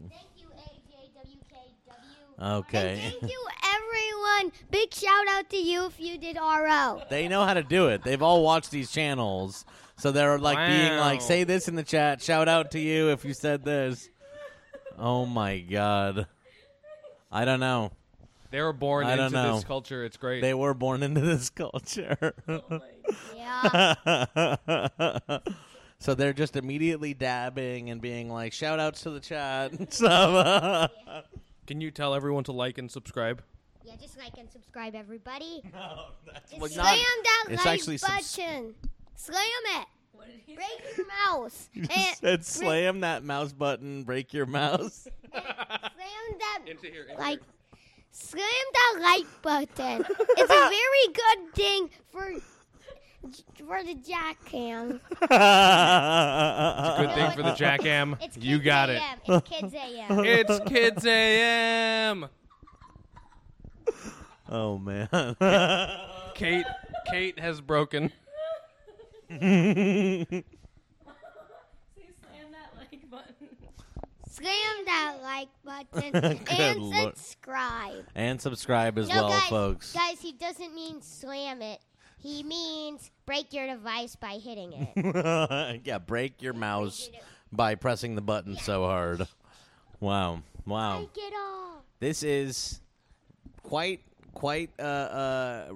Thank you, AJWKW. Okay. And thank you, everyone. Big shout out to you if you did RO. They know how to do it. They've all watched these channels. So they're like being like, say this in the chat. Shout out to you if you said this. Oh my god. I don't know. They were born I into know. this culture. It's great. They were born into this culture. Yeah. so they're just immediately dabbing and being like, shout outs to the chat and stuff. Can you tell everyone to like and subscribe? yeah, just like and subscribe, everybody. No, That's Just not- slam that it's like actually subs- button. Slam it. What did he Break your mouse. You and just said slam that mouse button, break your mouse. slam that Into here. like slam that like button. it's a very good thing for for the jack a Good thing for the Jack AM. It's you got it. AM. It's kids AM. It's Kids AM. Oh man. Cait Cait has broken. Slam that like button. Slam that like button and lord. subscribe. and subscribe as No, well, guys, folks. guys, he doesn't mean slam it. He means break your device by hitting it. yeah, break your mouse by pressing the button so hard. Wow. Wow. Break it all. This is quite quite uh uh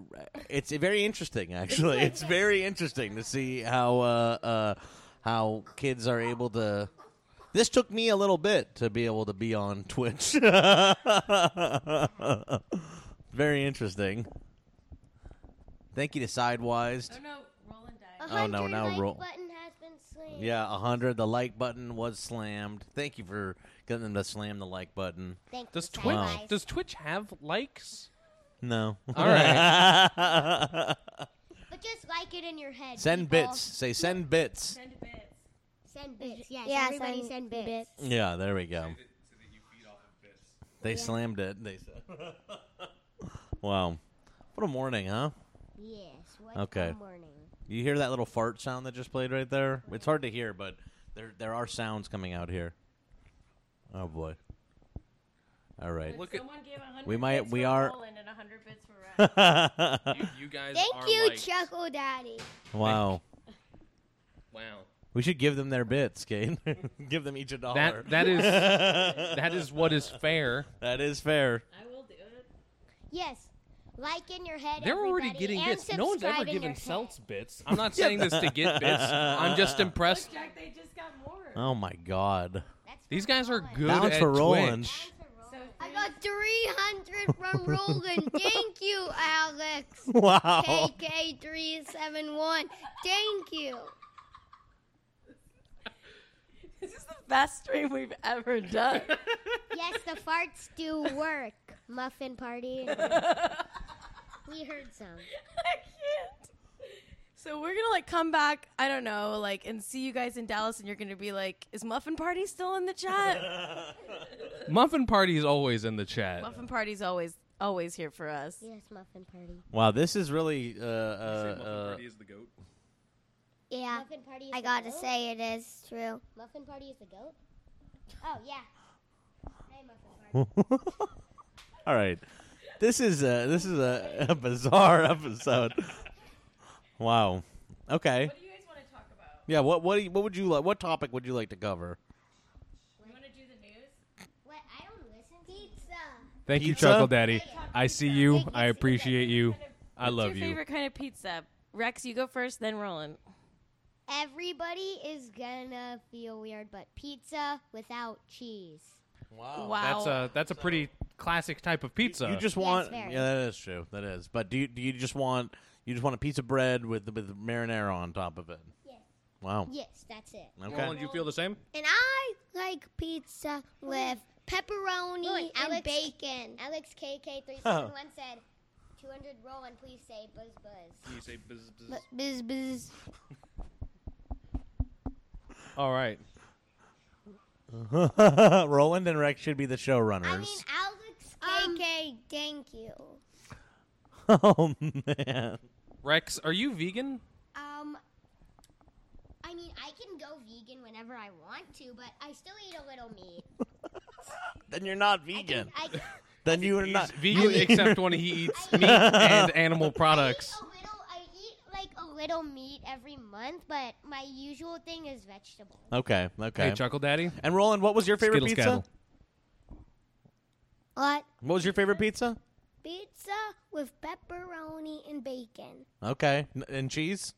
it's very interesting actually. It's very interesting to see how uh uh how kids are able to this took me a little bit to be able to be on Twitch. very interesting. Thank you to Sidewise. Oh no, Roland died. Oh, no, now like roll. button has been slammed. Yeah, a hundred. The like button was slammed. Thank you for getting them to slam the like button. Thank Does you, Twitch Wow. does Twitch have likes? No. All right. But just like it in your head. send people. bits. Say send bits. Send bits. Send bits. Yes, Yeah, everybody send send bits. Yeah, there we go. They slammed it. They said. wow. What a morning, huh? Yes. What Okay. morning. You hear that little fart sound that just played right there? It's hard to hear, but there there are sounds coming out here. Oh boy. All right. Look at gave We might- bits we for are- and 100 bits for you, you guys Thank are you, liked. Chuckle Daddy. wow. Wow. We should give them their bits, Kane. give them each a dollar. That that is that is what is fair. that is fair. I will do it. Yes. Like in your head. They're already everybody, getting and bits. No one's ever subscribe in given your head. Seltz bits. I'm not saying this to get bits. I'm just impressed. Jack, they just got more. Oh my god. That's These for guys are Roland. good That one's at for Roland. Twitch. I got 300 from Roland. Thank you, Alex. Wow. KK371. Thank you. this is the best stream we've ever done. Yes, the farts do work. Muffin party. We heard some. I can't. So we're gonna like come back, I don't know, like and see you guys in Dallas, and you're gonna be like, "Is Muffin Party still in the chat?" Muffin Party is always in the chat. Muffin Party's always always here for us. Yes, muffin party. Wow, this is really uh, uh, uh, is the goat. Yeah, Muffin party is I the gotta goat? say it is true. Muffin party is the goat? Oh, yeah. Hey, muffin party. All right. This is a this is a, a bizarre episode. Wow. Okay. What do you guys want to talk about? Yeah. What what do you, what would you like? What topic would you like to cover? You want to do the news? What? I don't listen. Pizza. Thank you, Pizza? Chuckle Daddy. I see you. Thank you, I appreciate you. I What's love your you. favorite kind of pizza? Rex, you go first, then Roland. Everybody is gonna feel weird, but pizza without cheese. Wow. Wow. That's a that's a pretty classic type of pizza. You just want very. yeah, that is true. That is. But do you do you just want you just want a piece of bread with with marinara on top of it? Yes. Wow. Yes, that's it. Okay. Roland, you feel the same? And I like pizza with pepperoni Look, and Alex- bacon. Alex KK371 said, 200 roll and please say buzz buzz. You say buzz, B- Biz biz. All right. Roland and Rex should be the showrunners. I mean, Alex KK, thank you. oh man. Rex, are you vegan? Um, I mean, I can go vegan whenever I want to, but I still eat a little meat. Then you're not I vegan. can, I, can- then you are He's not vegan you- except when he eats meat and animal products. I eat a little. I eat like a little meat every month, but my usual thing is vegetables. Okay, okay. Hey, Chuckle Daddy. and Roland, what was your favorite Skittle pizza? Scattle. What? What was your favorite pizza? Pizza with pepperoni and bacon. Okay, N- and cheese.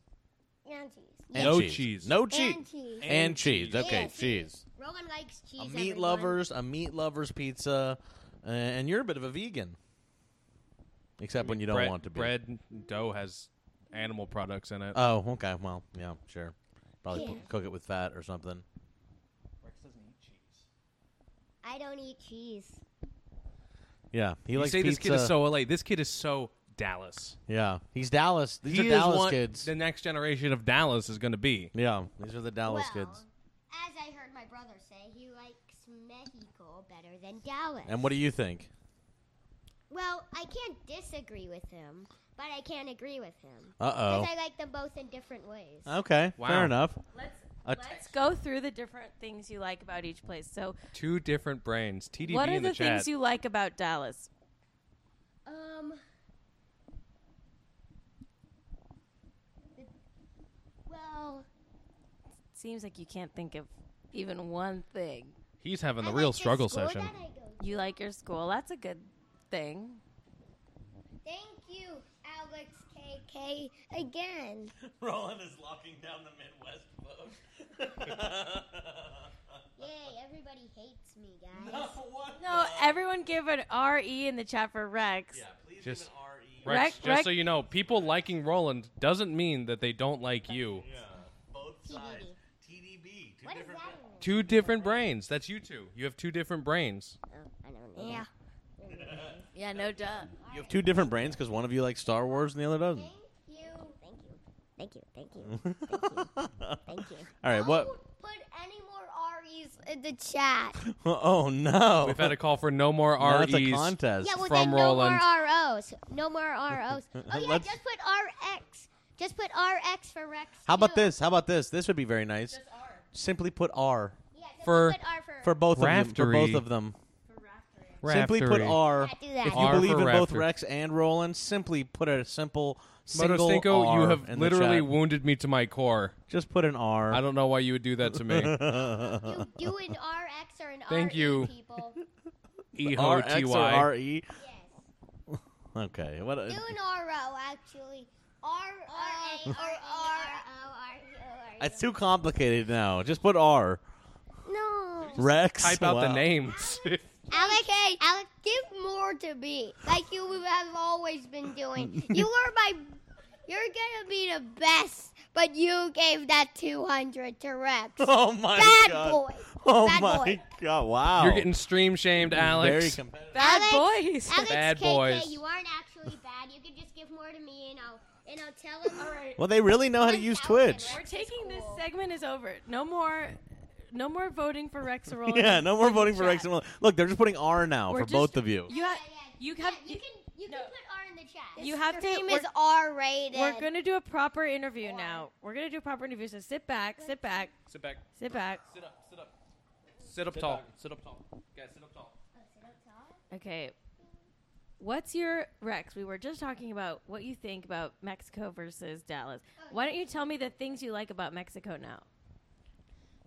And cheese. And No cheese. cheese. No cheese. And cheese. And cheese. Okay, Yes. cheese. Rowan likes cheese. A meat everyone. lovers, a meat lovers pizza, uh, and you're a bit of a vegan, except when you don't bread, want to be. Bread dough has animal products in it. Oh, okay. Well, yeah, sure. Probably Yeah. put- cook it with fat or something. I don't eat cheese. Yeah, he you likes say pizza. this kid is so LA. This kid is so Dallas. yeah, he's Dallas. These he are is Dallas what kids. the next generation of Dallas is going to be. yeah, these are the Dallas well, kids. as I heard my brother say, he likes Mexico better than Dallas. And what do you think? well, I can't disagree with him, but I can't agree with him Uh because I like them both in different ways. oh. Okay, Wow. fair enough. Let's A let's go through the different things you like about each place. So, Two different brains. TDB what are in the, the, chat. things you like about Dallas? Um. the- Well, Seems like you can't think of even one thing. He's having the I real like struggle school session. that I go to. You like your school. That's a good thing. Thank you, Alex KK, again. Roland is locking down the Midwest vote. Yay! Everybody hates me, guys. No, everyone give an RE in the chat for Rex. Yeah, please Just- give an RE. Rex, Rec- just rec- so you know, people liking Roland doesn't mean that they don't like you. Yeah, both sides. TDB. Two What does different. that? Two different brains. That's you two. You have two different brains. Oh, I don't know. Yeah. Yeah, no duh. You have two different brains because one of you likes Star Wars and the other doesn't. Thank you. Thank you. Thank you. Thank you. Thank you. Thank you. All right, what? Don't put any more R's in the chat. Oh no! We've had a call for no more Now it's a contest. Yeah, well From then Roland. no more ROs. No more ROs. Oh yeah, Let's- just put RX. Just put RX for Rex. How about too. this? How about this? This would be very nice. Simply put R Yeah, just For- put R for. for both of them. For both Raftery. of them. Simply put Raftery. R. Yeah, do that. If you R believe for in both Rafter. Rex and Roland, simply put a simple single Stinko, R you have in the literally chat. wounded me to my core. Just put an R. I don't know why you would do that to me. you do an RX or an Thank RE, you. people. E H O or Y. RE. Yes. Okay. What? A, Do an RO, actually. R A or R. it's too complicated now. Just put R. No. Rex. Type out the Wow. names. Alex, Alex, give more to me, like you have always been doing. You are my, you're gonna be the best, but you gave that 200 to Rex. Oh my God. Bad god. boy. Oh Bad my boy. god. Wow. You're getting stream shamed, Alex. Very competitive. Bad Alex- boys. Alex Bad KK, boys. you aren't actually bad. You can just give more to me, and I'll and I'll tell him. All right. Well, they really know how to use Twitch. We're taking this segment is over. No more, no more voting for Rex or Roland. Yeah, no more voting for chat. Rex and Roland. Look, they're just putting R now We're for just- both of you. You have, Yeah, yeah. you have, you you, can you no. put R in the chat. you have to. Stream We're, is R rated. we're gonna do a proper interview now. We're gonna do a proper interview. So sit back, sit back, Sit back. sit back. Sit up. Sit up. Sit up tall. Sit up tall. Guys, oh, sit up tall. Okay. What's your Rex? We were just talking about what you think about Mexico versus Dallas. Oh, Why don't you tell me the things you like about Mexico now?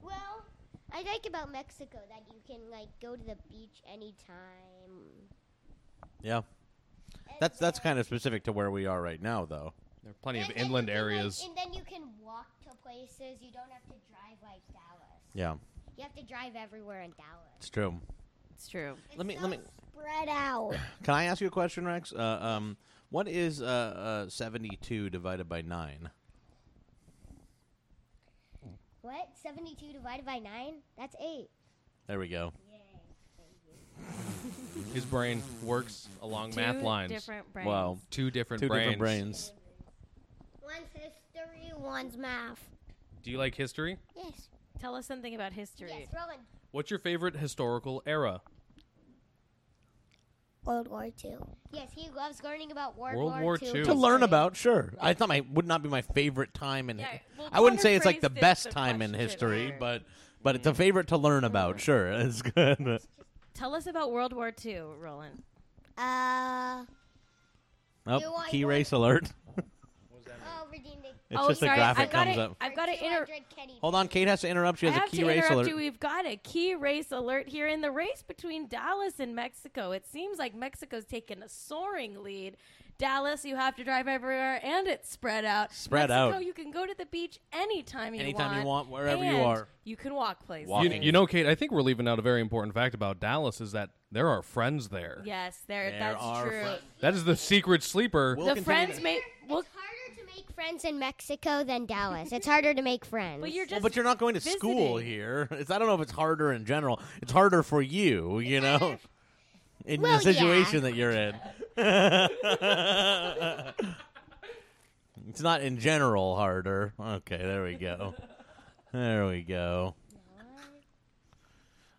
Well, I like about Mexico that you can like go to the beach anytime. Yeah. That's that's kind of specific to where we are right now, though. There are plenty of And then inland you can, like- areas. and then you can walk to places. You don't have to drive like Dallas. Yeah, You have to drive everywhere in Dallas. it's true. It's true. Let me let me. spread out. Can I ask you a question, Rex? Uh, um, what is uh, uh, seventy-two divided by nine? What? Seventy-two divided by nine? That's eight. There we go. His brain works along Two math lines. different brains. Wow, Two different two brains. different brains. One's history, one's math. Do you like history? Yes. Tell us something about history. Yes, Roland. What's your favorite historical era? World War II. Yes, he loves learning about World, World War II. II. to learn about, sure. I thought my would not be my favorite time in. Yeah, well, I wouldn't say it's like the best time in history, better. but but it's a favorite to learn about. Sure, it's good. Tell us about World War II, Roland. Uh, Oh, key race alert. Oh, redeemed. It's oh, just sorry, a graphic I've got comes to, up. I've got to inter- Hold on, Cait has to interrupt. She I has a have key to race interrupt alert. you. We've got a key race alert here in the race between Dallas and Mexico. It seems like Mexico's taken a soaring lead. Dallas, you have to drive everywhere, and it's spread out. Spread Mexico, out. you can go to the beach anytime you want. Anytime want. you want, wherever you are. You can walk places. You, you know, Cait, I think we're leaving out a very important fact about Dallas is that there are friends there. Yes, there. There that's are true. friends. That is the secret sleeper. We'll the continue friends to- may. Well, friends in Mexico than Dallas. It's harder to make friends. but you're just. Well, but you're not going to school here. It's, I don't know if it's harder in general. It's harder for you, you know, in Well, the situation yeah. that you're in. it's not in general harder. Okay, there we go. There we go.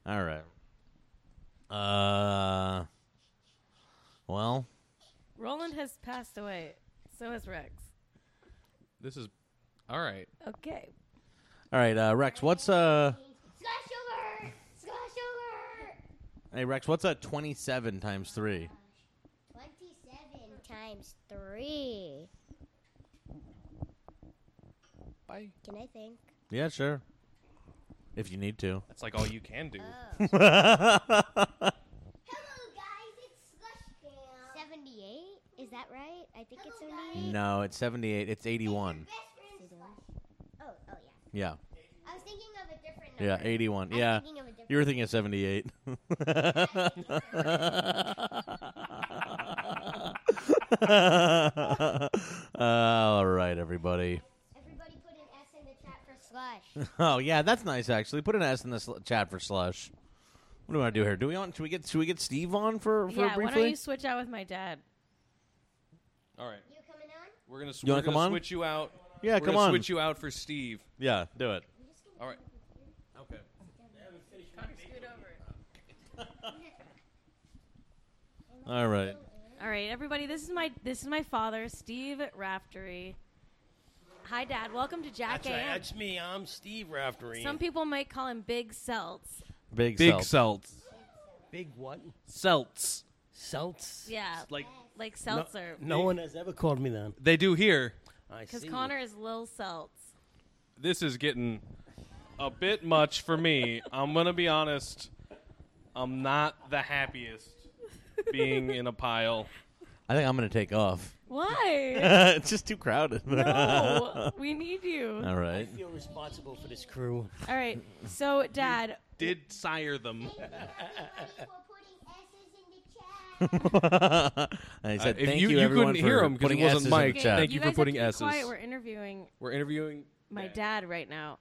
All right. Uh. Well, Roland has passed away. So has Rex. This is all right. Okay. all right, uh, Rex. What's uh? Slash over! Slash over! Hey, Rex. What's uh? Twenty-seven times three. 27 times 3. Bye. Can I think? Yeah, sure. If you need to. That's like all you can do. Hello, guys. It's Slush Cam. 78? Is that right? I think it's 78. No, it's 78. It's 81. Oh, oh, yeah. Yeah. I was thinking of a different number. Yeah, 81. I was Yeah. thinking of a different You were thinking of 78. All right, everybody. Everybody put an S in the chat for Slush. Oh, yeah, that's nice actually. Put an S in the sl- chat for slush. What do we want to do here? Do we want should we get should we get Steve on for, for yeah. Why don't you switch out with my dad? All right. You coming on? We're gonna, s- You wanna we're gonna come on? switch you out. yeah, we're come gonna on. Switch you out for Steve. Yeah, do it. All right. Okay. All right. All right, everybody. This is my this is my father, Steve Raftery. Hi, Dad. Welcome to Jack That's right. AM. That's me. I'm Steve Raftery. Some people might call him Big Seltz. Big, Big self. Seltz. Big what? Seltz. Seltz. Yeah, Like like No, seltzer. no one has ever called me that. they do here. I Because see. Connor is Lil Seltz. This is getting a bit much for me. I'm gonna be honest. I'm not the happiest being in a pile. I think I'm going to take off. Why? it's just too crowded. no, we need you. All I right. feel responsible for this crew. All right. So, Dad, Did sire them. For putting S's in the chat. I said Uh, if thank you- you, you everyone couldn't for hear him 'cause putting he wasn't S's in the mic'd. chat. Thank you for guys putting have to be Quiet. We're interviewing We're interviewing. my Dad. dad right now.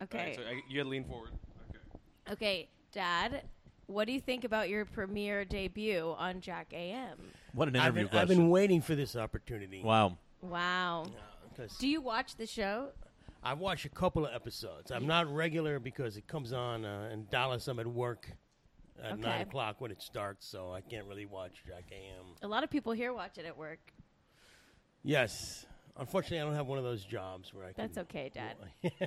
All Okay. right, so I, you gotta lean forward. Okay. Okay, Dad. What do you think about your premiere debut on Jack AM? What an I've interview been, I've question. been waiting for this opportunity. wow. Wow. Because Do you watch the show? I've watched a couple of episodes. I'm not regular because it comes on uh, in Dallas. I'm at work at Okay. 9 o'clock when it starts, so I can't really watch Jack AM. A lot of people here watch it at work. Yes. Unfortunately, I don't have one of those jobs where I can. That's okay, Dad.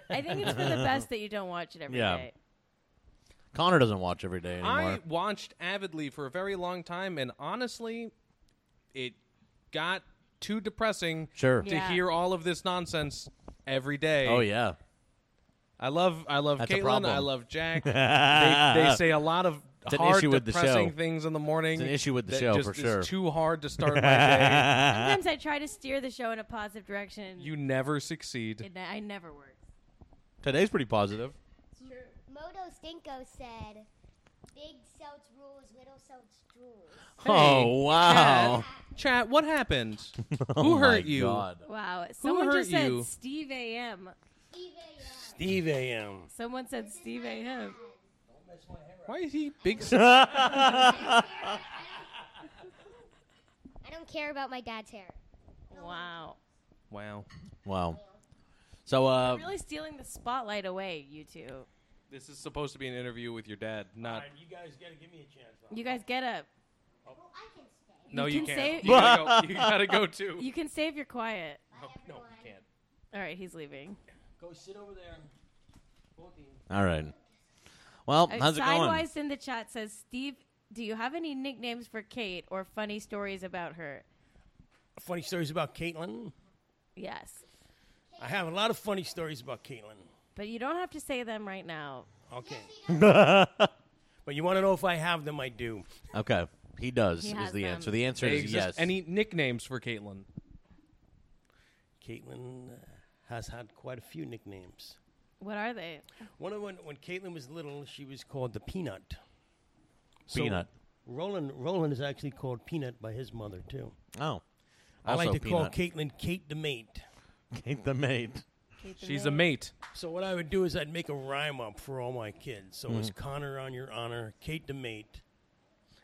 I think it's for the best that you don't watch it every day. Yeah. Connor doesn't watch every day anymore. I watched avidly for a very long time, and honestly, it got too depressing sure. to Yeah. hear all of this nonsense every day. Oh yeah. I love I love That's Caitlin. I love Jack. they, they say a lot of It's an hard, issue with the depressing show. things in the morning. It's an issue with the that show, just for sure. Is too hard to start my day. Sometimes I try to steer the show in a positive direction. You never succeed. it, I never work. Today's pretty positive. Moto Stinko said, Big Seltz rules, little Seltz rules. Oh wow. Chat, what happened? Oh, Who my hurt you? God. Wow. Someone hurt just said you? Steve AM. Steve A. Steve AM. Someone said Steve AM. Why is he big? I don't care about my dad's hair. Wow. wow. Wow. So uh Really stealing the spotlight away, you two. This is supposed to be an interview with your dad, not. right, you guys got to give me a chance. You guys get up. Well, I can stay. No, You you, can can't. say- You gotta go. You gotta go too. You can save your quiet. No, no, you can't. All right, he's leaving. Go sit over there. Both of you. All right. Well, Uh, how's it going? Sidewise in the chat says, Steve, do you have any nicknames for Cait or funny stories about her? Funny stories about Caitlin. Yes. I have a lot of funny stories about Caitlin. But you don't have to say them right now. Okay. but you want to know if I have them? I do. Okay, he does. He is has the them. answer. The answer They is exist. yes. Any nicknames for Caitlin? Caitlin uh, has had quite a few nicknames. What are they? One of when when Caitlin was little, she was called the Peanut. So Peanut. Roland Roland is actually called Peanut by his mother too. Oh, I like Also to call Peanut. Caitlin Kate the mate. Kate the maid. Kate the She's a Maid. mate. So what I would do is I'd make a rhyme up for all my kids. So Mm. it's Connor on your honor, Kate the mate,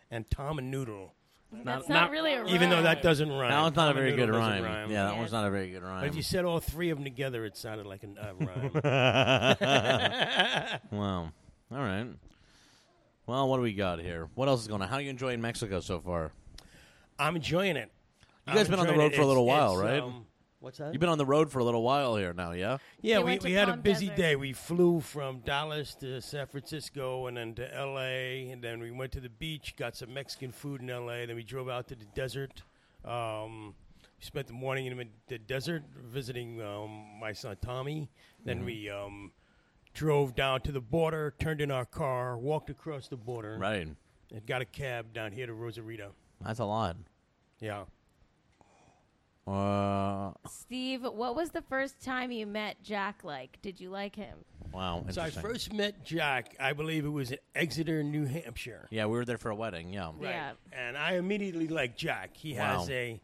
and Tom and Noodle. That's not, not- really a rhyme. Even though that doesn't rhyme. That one's not a very good Noodle doesn't rhyme. Yeah, that Yeah, one's not a very good rhyme. But rhyme. if you said all three of them together, it sounded like a uh, rhyme. Wow. All right. Well, what do we got here? What else is going on? How are you enjoying Mexico so far? I'm enjoying it. You guys I'm been on the road it. for a little while, right? um, what's that? You've been on the road for a little while here now, yeah? Yeah, They we, went to we had a Palm busy Desert. day. We flew from Dallas to San Francisco and then to L.A. and then we went to the beach, got some Mexican food in L.A. Then we drove out to the desert. Um, we spent the morning in the desert visiting um, my son Tommy. Then Mm-hmm. we um, drove down to the border, turned in our car, walked across the border, Right. and got a cab down here to Rosarito. That's a lot. Yeah. Uh, Steve, what was the first time you met Jack like? Did you like him? wow. So I first met Jack, I believe it was in Exeter, New Hampshire. yeah, we were there for a wedding. Yeah. Right. Yeah. And I immediately like Jack. He Wow. has a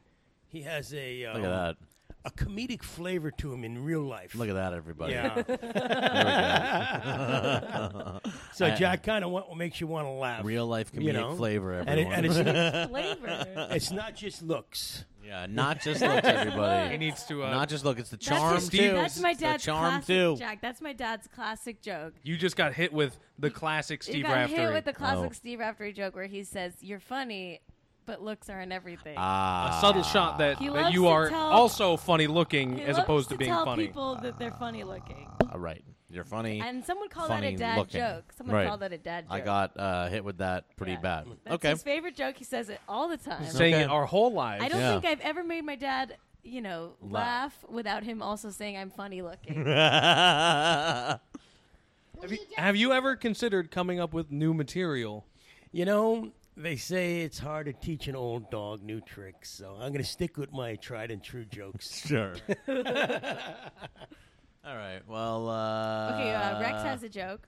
he has a um, Look at that. A comedic flavor to him in real life. Look at that, everybody. yeah. so Jack kind of what makes you want to laugh. Real life comedic You know? flavor, and, everyone. it, and it's, Flavor. it's not just looks. yeah, not just looks, everybody. He everybody. needs to. Uh, not just look. It's the That's charm his- too. That's my It's the dad's charm classic, too. Jack. That's my dad's classic joke. you just got hit with the classic Steve you got Raftery. hit with the classic Oh. Steve Raftery joke where he says, "You're funny, but looks aren't everything." Ah, a subtle shot that, He that loves you to are tell- also funny looking He as loves opposed to, to being tell funny. people that they're funny looking. All right, you're funny. And someone called that funny a dad looking. joke. Someone Right. called that a dad joke. I got uh, hit with that pretty Yeah. bad. That's okay. his favorite joke. He says it all the time. Saying Okay. it our whole lives. I don't Yeah. think I've ever made my dad, you know, Laugh. laugh without him also saying I'm funny looking. have, you, have you ever considered coming up with new material? You know, they say it's hard to teach an old dog new tricks, so I'm going to stick with my tried and true jokes. sure. All right. Well. Uh, okay, uh, Rex has a joke.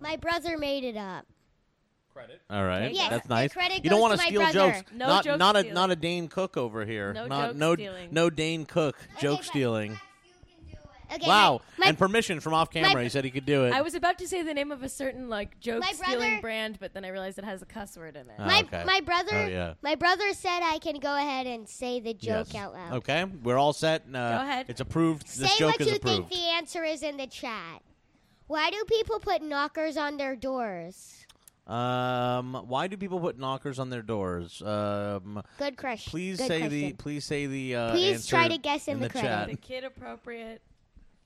My brother made it up. Credit. All right. Yes, That's nice. credit You don't goes want to to my steal brother. jokes. No not joke not a stealing. not a Dane Cook over here. No not joke no stealing. no Dane Cook joke but- stealing. Okay, Wow. My, and permission from off camera. my- he said he could do it. I was about to say the name of a certain like joke My stealing brother- brand, but then I realized it has a cuss word in it. Ah, my, okay. my brother Oh, yeah. my brother said I can go ahead and say the joke Yes. out loud. Okay, we're all set. Uh, Go ahead. It's approved. Say this joke what is you approved. think the answer is in the chat. Why do people put knockers on their doors? Um, why do people put knockers on their doors? Um, Good question. please Good say question. the please say the uh, Please answer try to guess in in the the credit. chat. The kid appropriate.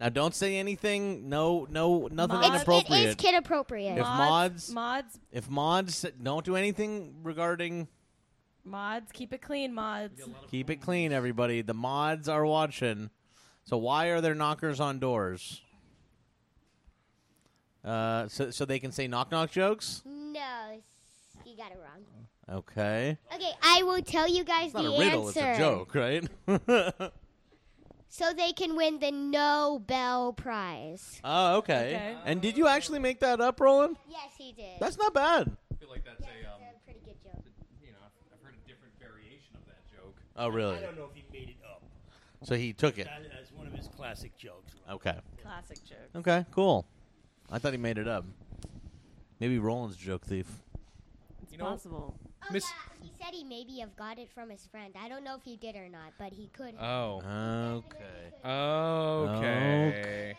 Now, don't say anything. No, no, nothing Mods- It's, it inappropriate. is kid appropriate. If mods- mods, if mods don't do anything regarding, mods, keep it clean, mods. keep it clean, everybody. The mods are watching. So why are there knockers on doors? Uh, so so they can say knock knock jokes. no, s- you got it wrong. Okay, Okay, I will tell you guys it's not the a riddle. answer. It's a joke, right? So they can win the Nobel Prize. Oh, okay. Okay. And did you actually make that up, Roland? Yes, he did. That's not bad. I feel like that's Yes, a, um, a pretty good joke. you know, I've, I've heard a different variation of that joke. Oh, really? I don't know if he made it up. So he took it. That is one of his classic jokes. Okay. Classic joke. Okay, cool. I thought he made it up. Maybe Roland's a joke thief. It's You know- possible. Oh, Miss- yeah, he said he maybe have got it from his friend. I don't know if he did or not, but he could. Oh. Okay. Okay.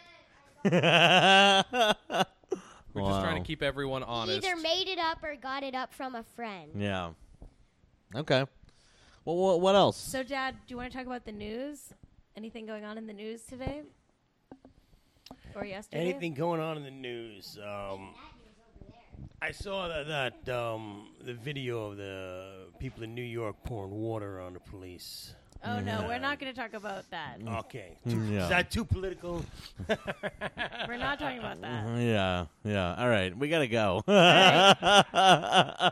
We're just trying to keep everyone He honest. either made it up or got it up from a friend. Yeah. Okay. Well, what, what else? So, Dad, do you want to talk about the news? Anything going on in the news today? Or yesterday? Anything going on in the news? Um, I saw that, that um, the video of the people in New York pouring water on the police. Oh, no, we're not going to talk about that. Okay, too, Mm, yeah. is that too political? We're not talking about that. yeah, yeah. All right, we gotta go.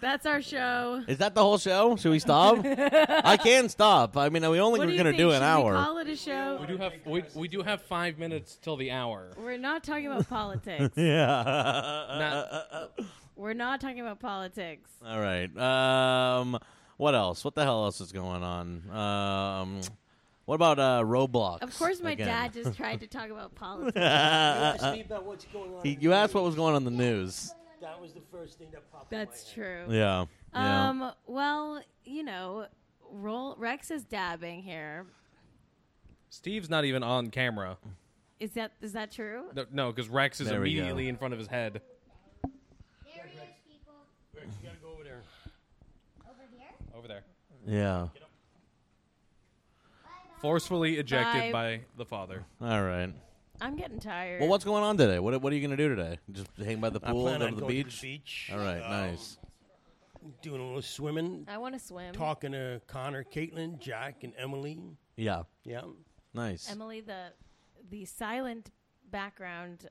That's our show. Is that the whole show? Should we stop? I can stop. I mean, we only What were do you gonna think? do an Should hour. We call it a show. we do have we, we do have five minutes till the hour. We're not talking about politics. yeah. We're not talking about politics. All right. Um, what else? What the hell else is going on? Um, what about uh, Roblox? Of course, my again? dad just tried to talk about politics. Ask me about what's going on. He- in the you asked what was going on in the news. That was the first thing that popped. in my That's head. true. Yeah. Yeah. Um. Well, you know, roll, Rex is dabbing here. Steve's not even on camera. Is that is that true? No, because Rex is There we go. immediately in front of his head. There he is, people. Rex, you gotta go over there. Over here? Over there. yeah. Forcefully ejected Bye. by the father. All right. I'm getting tired. Well, what's going on today? What What are you gonna do today? Just hang by the I pool, plan go on to the going beach. to the beach. All right. um, nice. Doing a little swimming. I want to swim. Talking to Connor, Caitlin, Jack, and Emily. Yeah. Yeah. Nice. Emily, the the silent background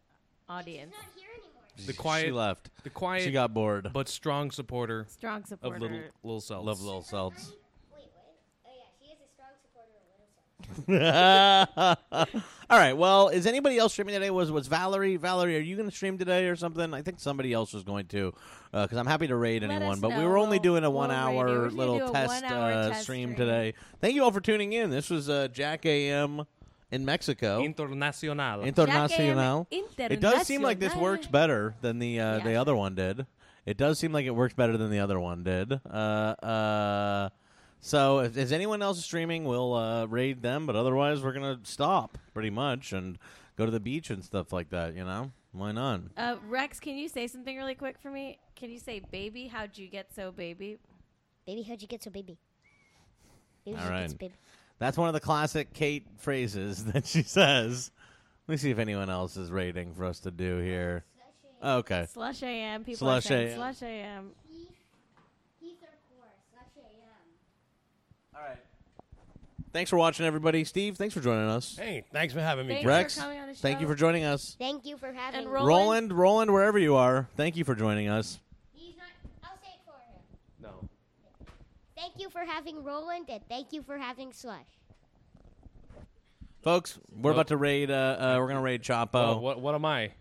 audience, Not here anymore. The She quiet, left. the quiet, She got bored. but strong supporter strong supporter. of little little Seltz. Love little Seltz. Wait, what? Oh, yeah, she is a strong supporter of Little Seltz. All right. Well, is anybody else streaming today? Was was Valerie? Valerie, are you going to stream today or something? I think somebody else was going to, because I'm happy to raid Let anyone. us But we know. were only doing a we'll one raid you. hour We're gonna little a test, one-hour uh, test stream stream. today. Thank you all for tuning in. This was uh, Jack AM in Mexico. Internacional. Internacional. Jack It does seem like this Internacional. works better than the uh, the Yeah. other one did. It does seem like it works better than the other one did. Uh, uh, so if is anyone else is streaming, we'll uh, raid them. But otherwise, we're gonna stop pretty much and go to the beach and stuff like that. You know, why not? Uh, Rex, can you say something really quick for me? Can you say, "Baby, how'd you get so baby"? Baby, how'd you get so baby? Baby, All how'd you right. get so baby? That's one of the classic Cait phrases that she says. Let me see if anyone else is rating for us to do here. Okay. Slush AM. People Slush are saying AM. Slush AM. Heath or Core, slash AM. All right. Thanks for watching, everybody. Steve, thanks for joining us. Hey, thanks for having me. Thanks Jack. Rex, for coming on the thank you for joining us. Thank you for having And me. Roland? Roland, Roland, wherever you are, thank you for joining us. He's not. I'll say it for him. No. Thank you for having Roland, and thank you for having Slush. Folks, we're about to raid. Uh, uh, we're gonna raid Chapo. What what am I?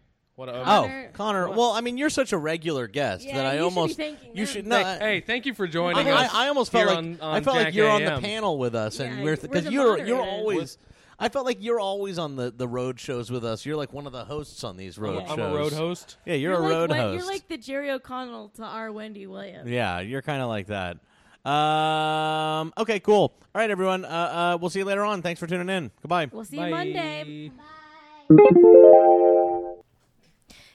What? Uh, Oh, Connor- Connor. Well, I mean, you're such a regular guest Yeah, that I you should be almost thanking you them. should no. Thank- hey, thank you for joining I, us. I, I almost felt here like on, I on felt like you're on the panel with us, and Yeah, we're we're because the you're you're moderators. always. I felt like you're always on the, the road shows with us. You're like one of the hosts on these road shows. I'm shows. a road host. Yeah, you're, You're a like road Wen- host. You're like the Jerry O'Connell to our Wendy Williams. yeah, you're kind of like that. Um. Okay. Cool. All right, everyone. Uh. uh we'll see you later on. Thanks for tuning in. Goodbye. We'll see Bye. you Monday.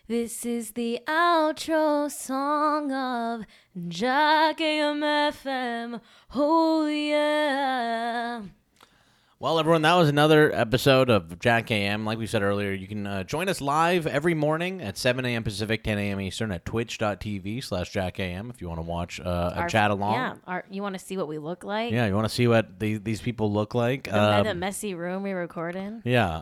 This is the outro song of Jack AM Oh yeah. Well, everyone, that was another episode of Jack AM. Like we said earlier, you can uh, join us live every morning at 7 a.m. Pacific, 10 a.m. Eastern at twitch.tv slash Jack AM if you want to watch uh, a Our- chat along. Yeah. Our, you want to see what we look like? Yeah, you want to see what the, these people look like. The, Um, the messy room we record in. yeah.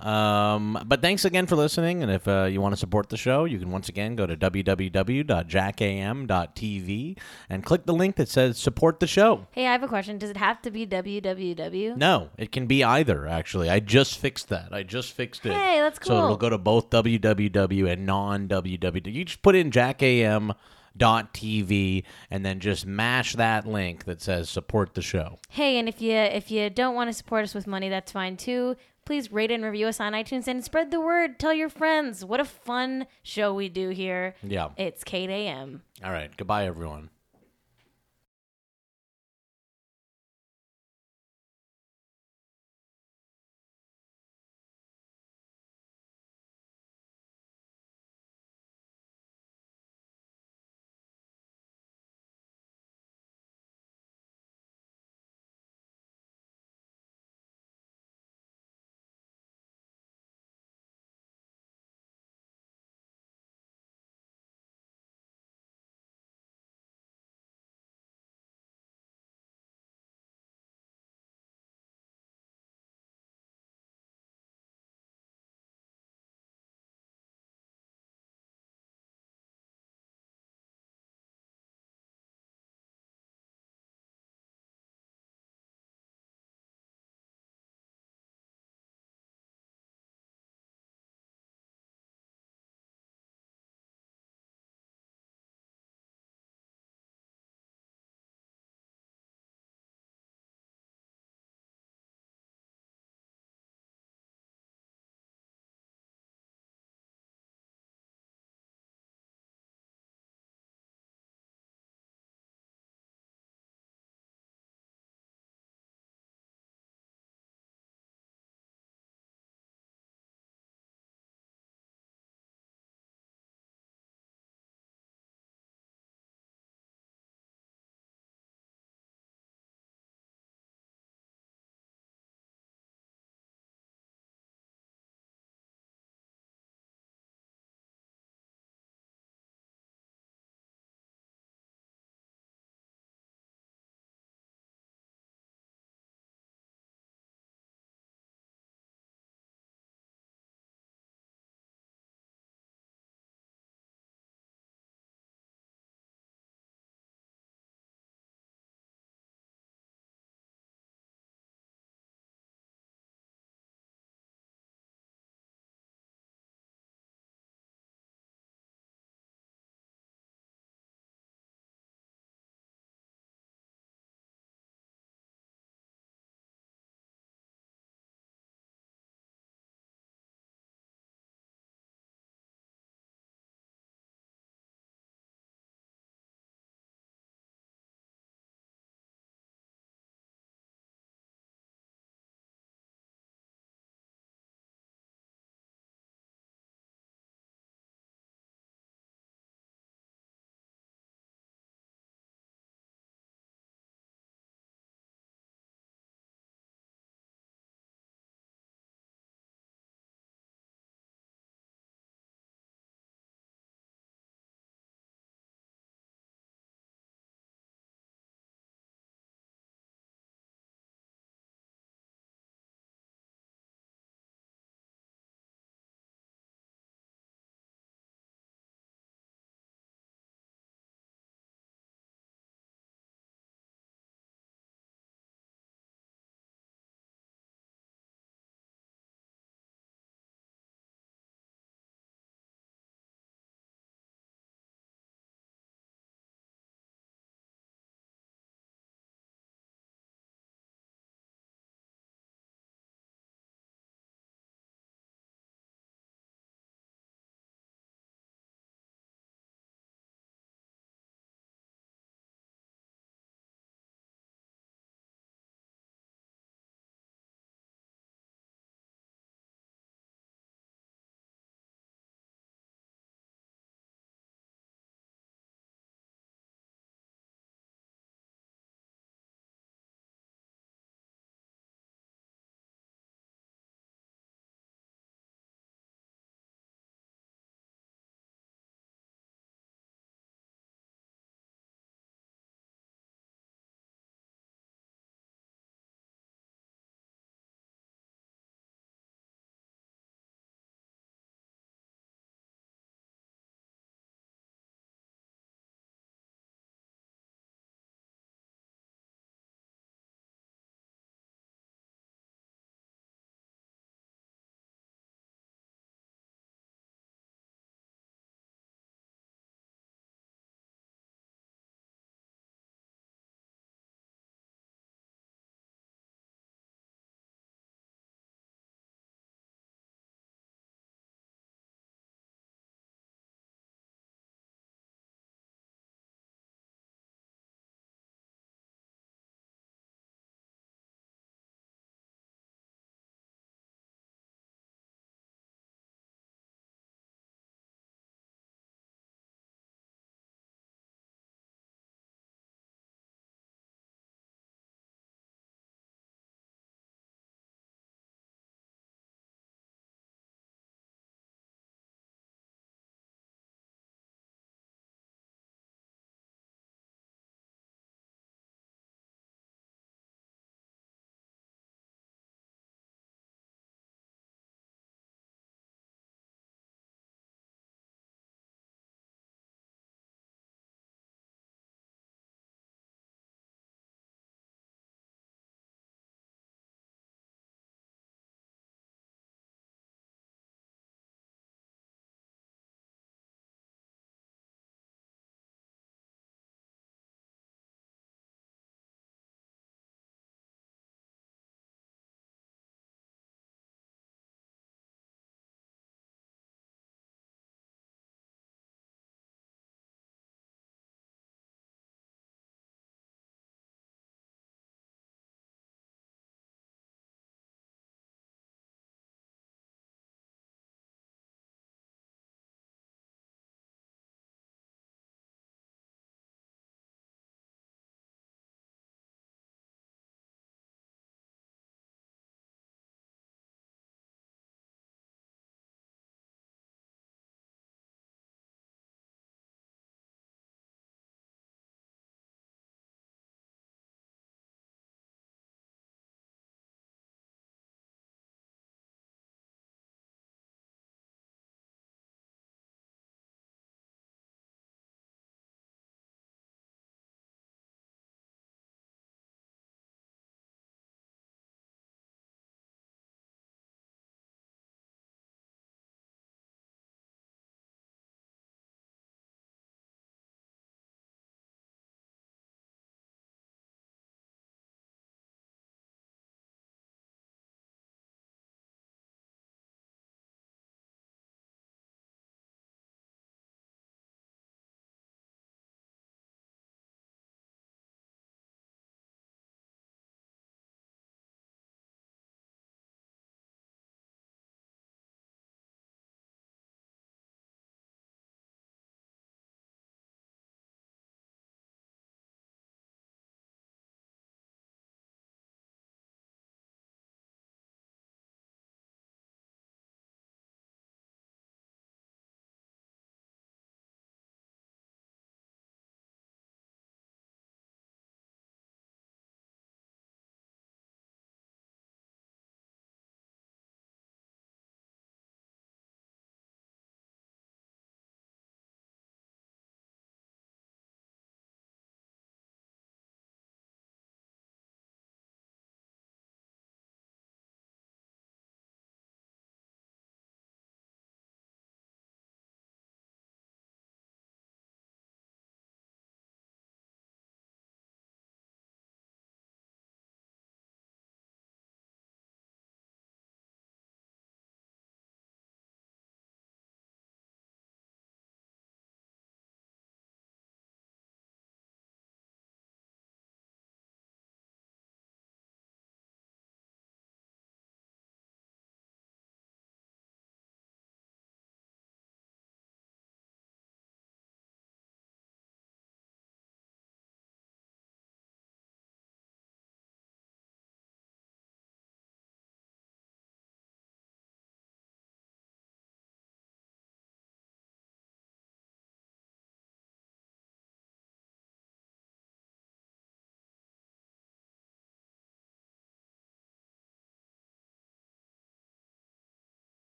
Um, but thanks again for listening. And if uh, you want to support the show, you can once again go to www.jackam.tv and click the link that says support the show. Hey, I have a question. Does it have to be www? No, it can be either, actually. I just fixed that. I just fixed it. Hey, that's cool. So it'll go to both www and non www. You just put in jackam.tv and then just mash that link that says support the show. Hey, and if you if you don't want to support us with money, that's fine too. Please rate and review us on iTunes and spread the word. Tell your friends. What a fun show we do here. Yeah. It's Cait AM. All right. Goodbye, everyone.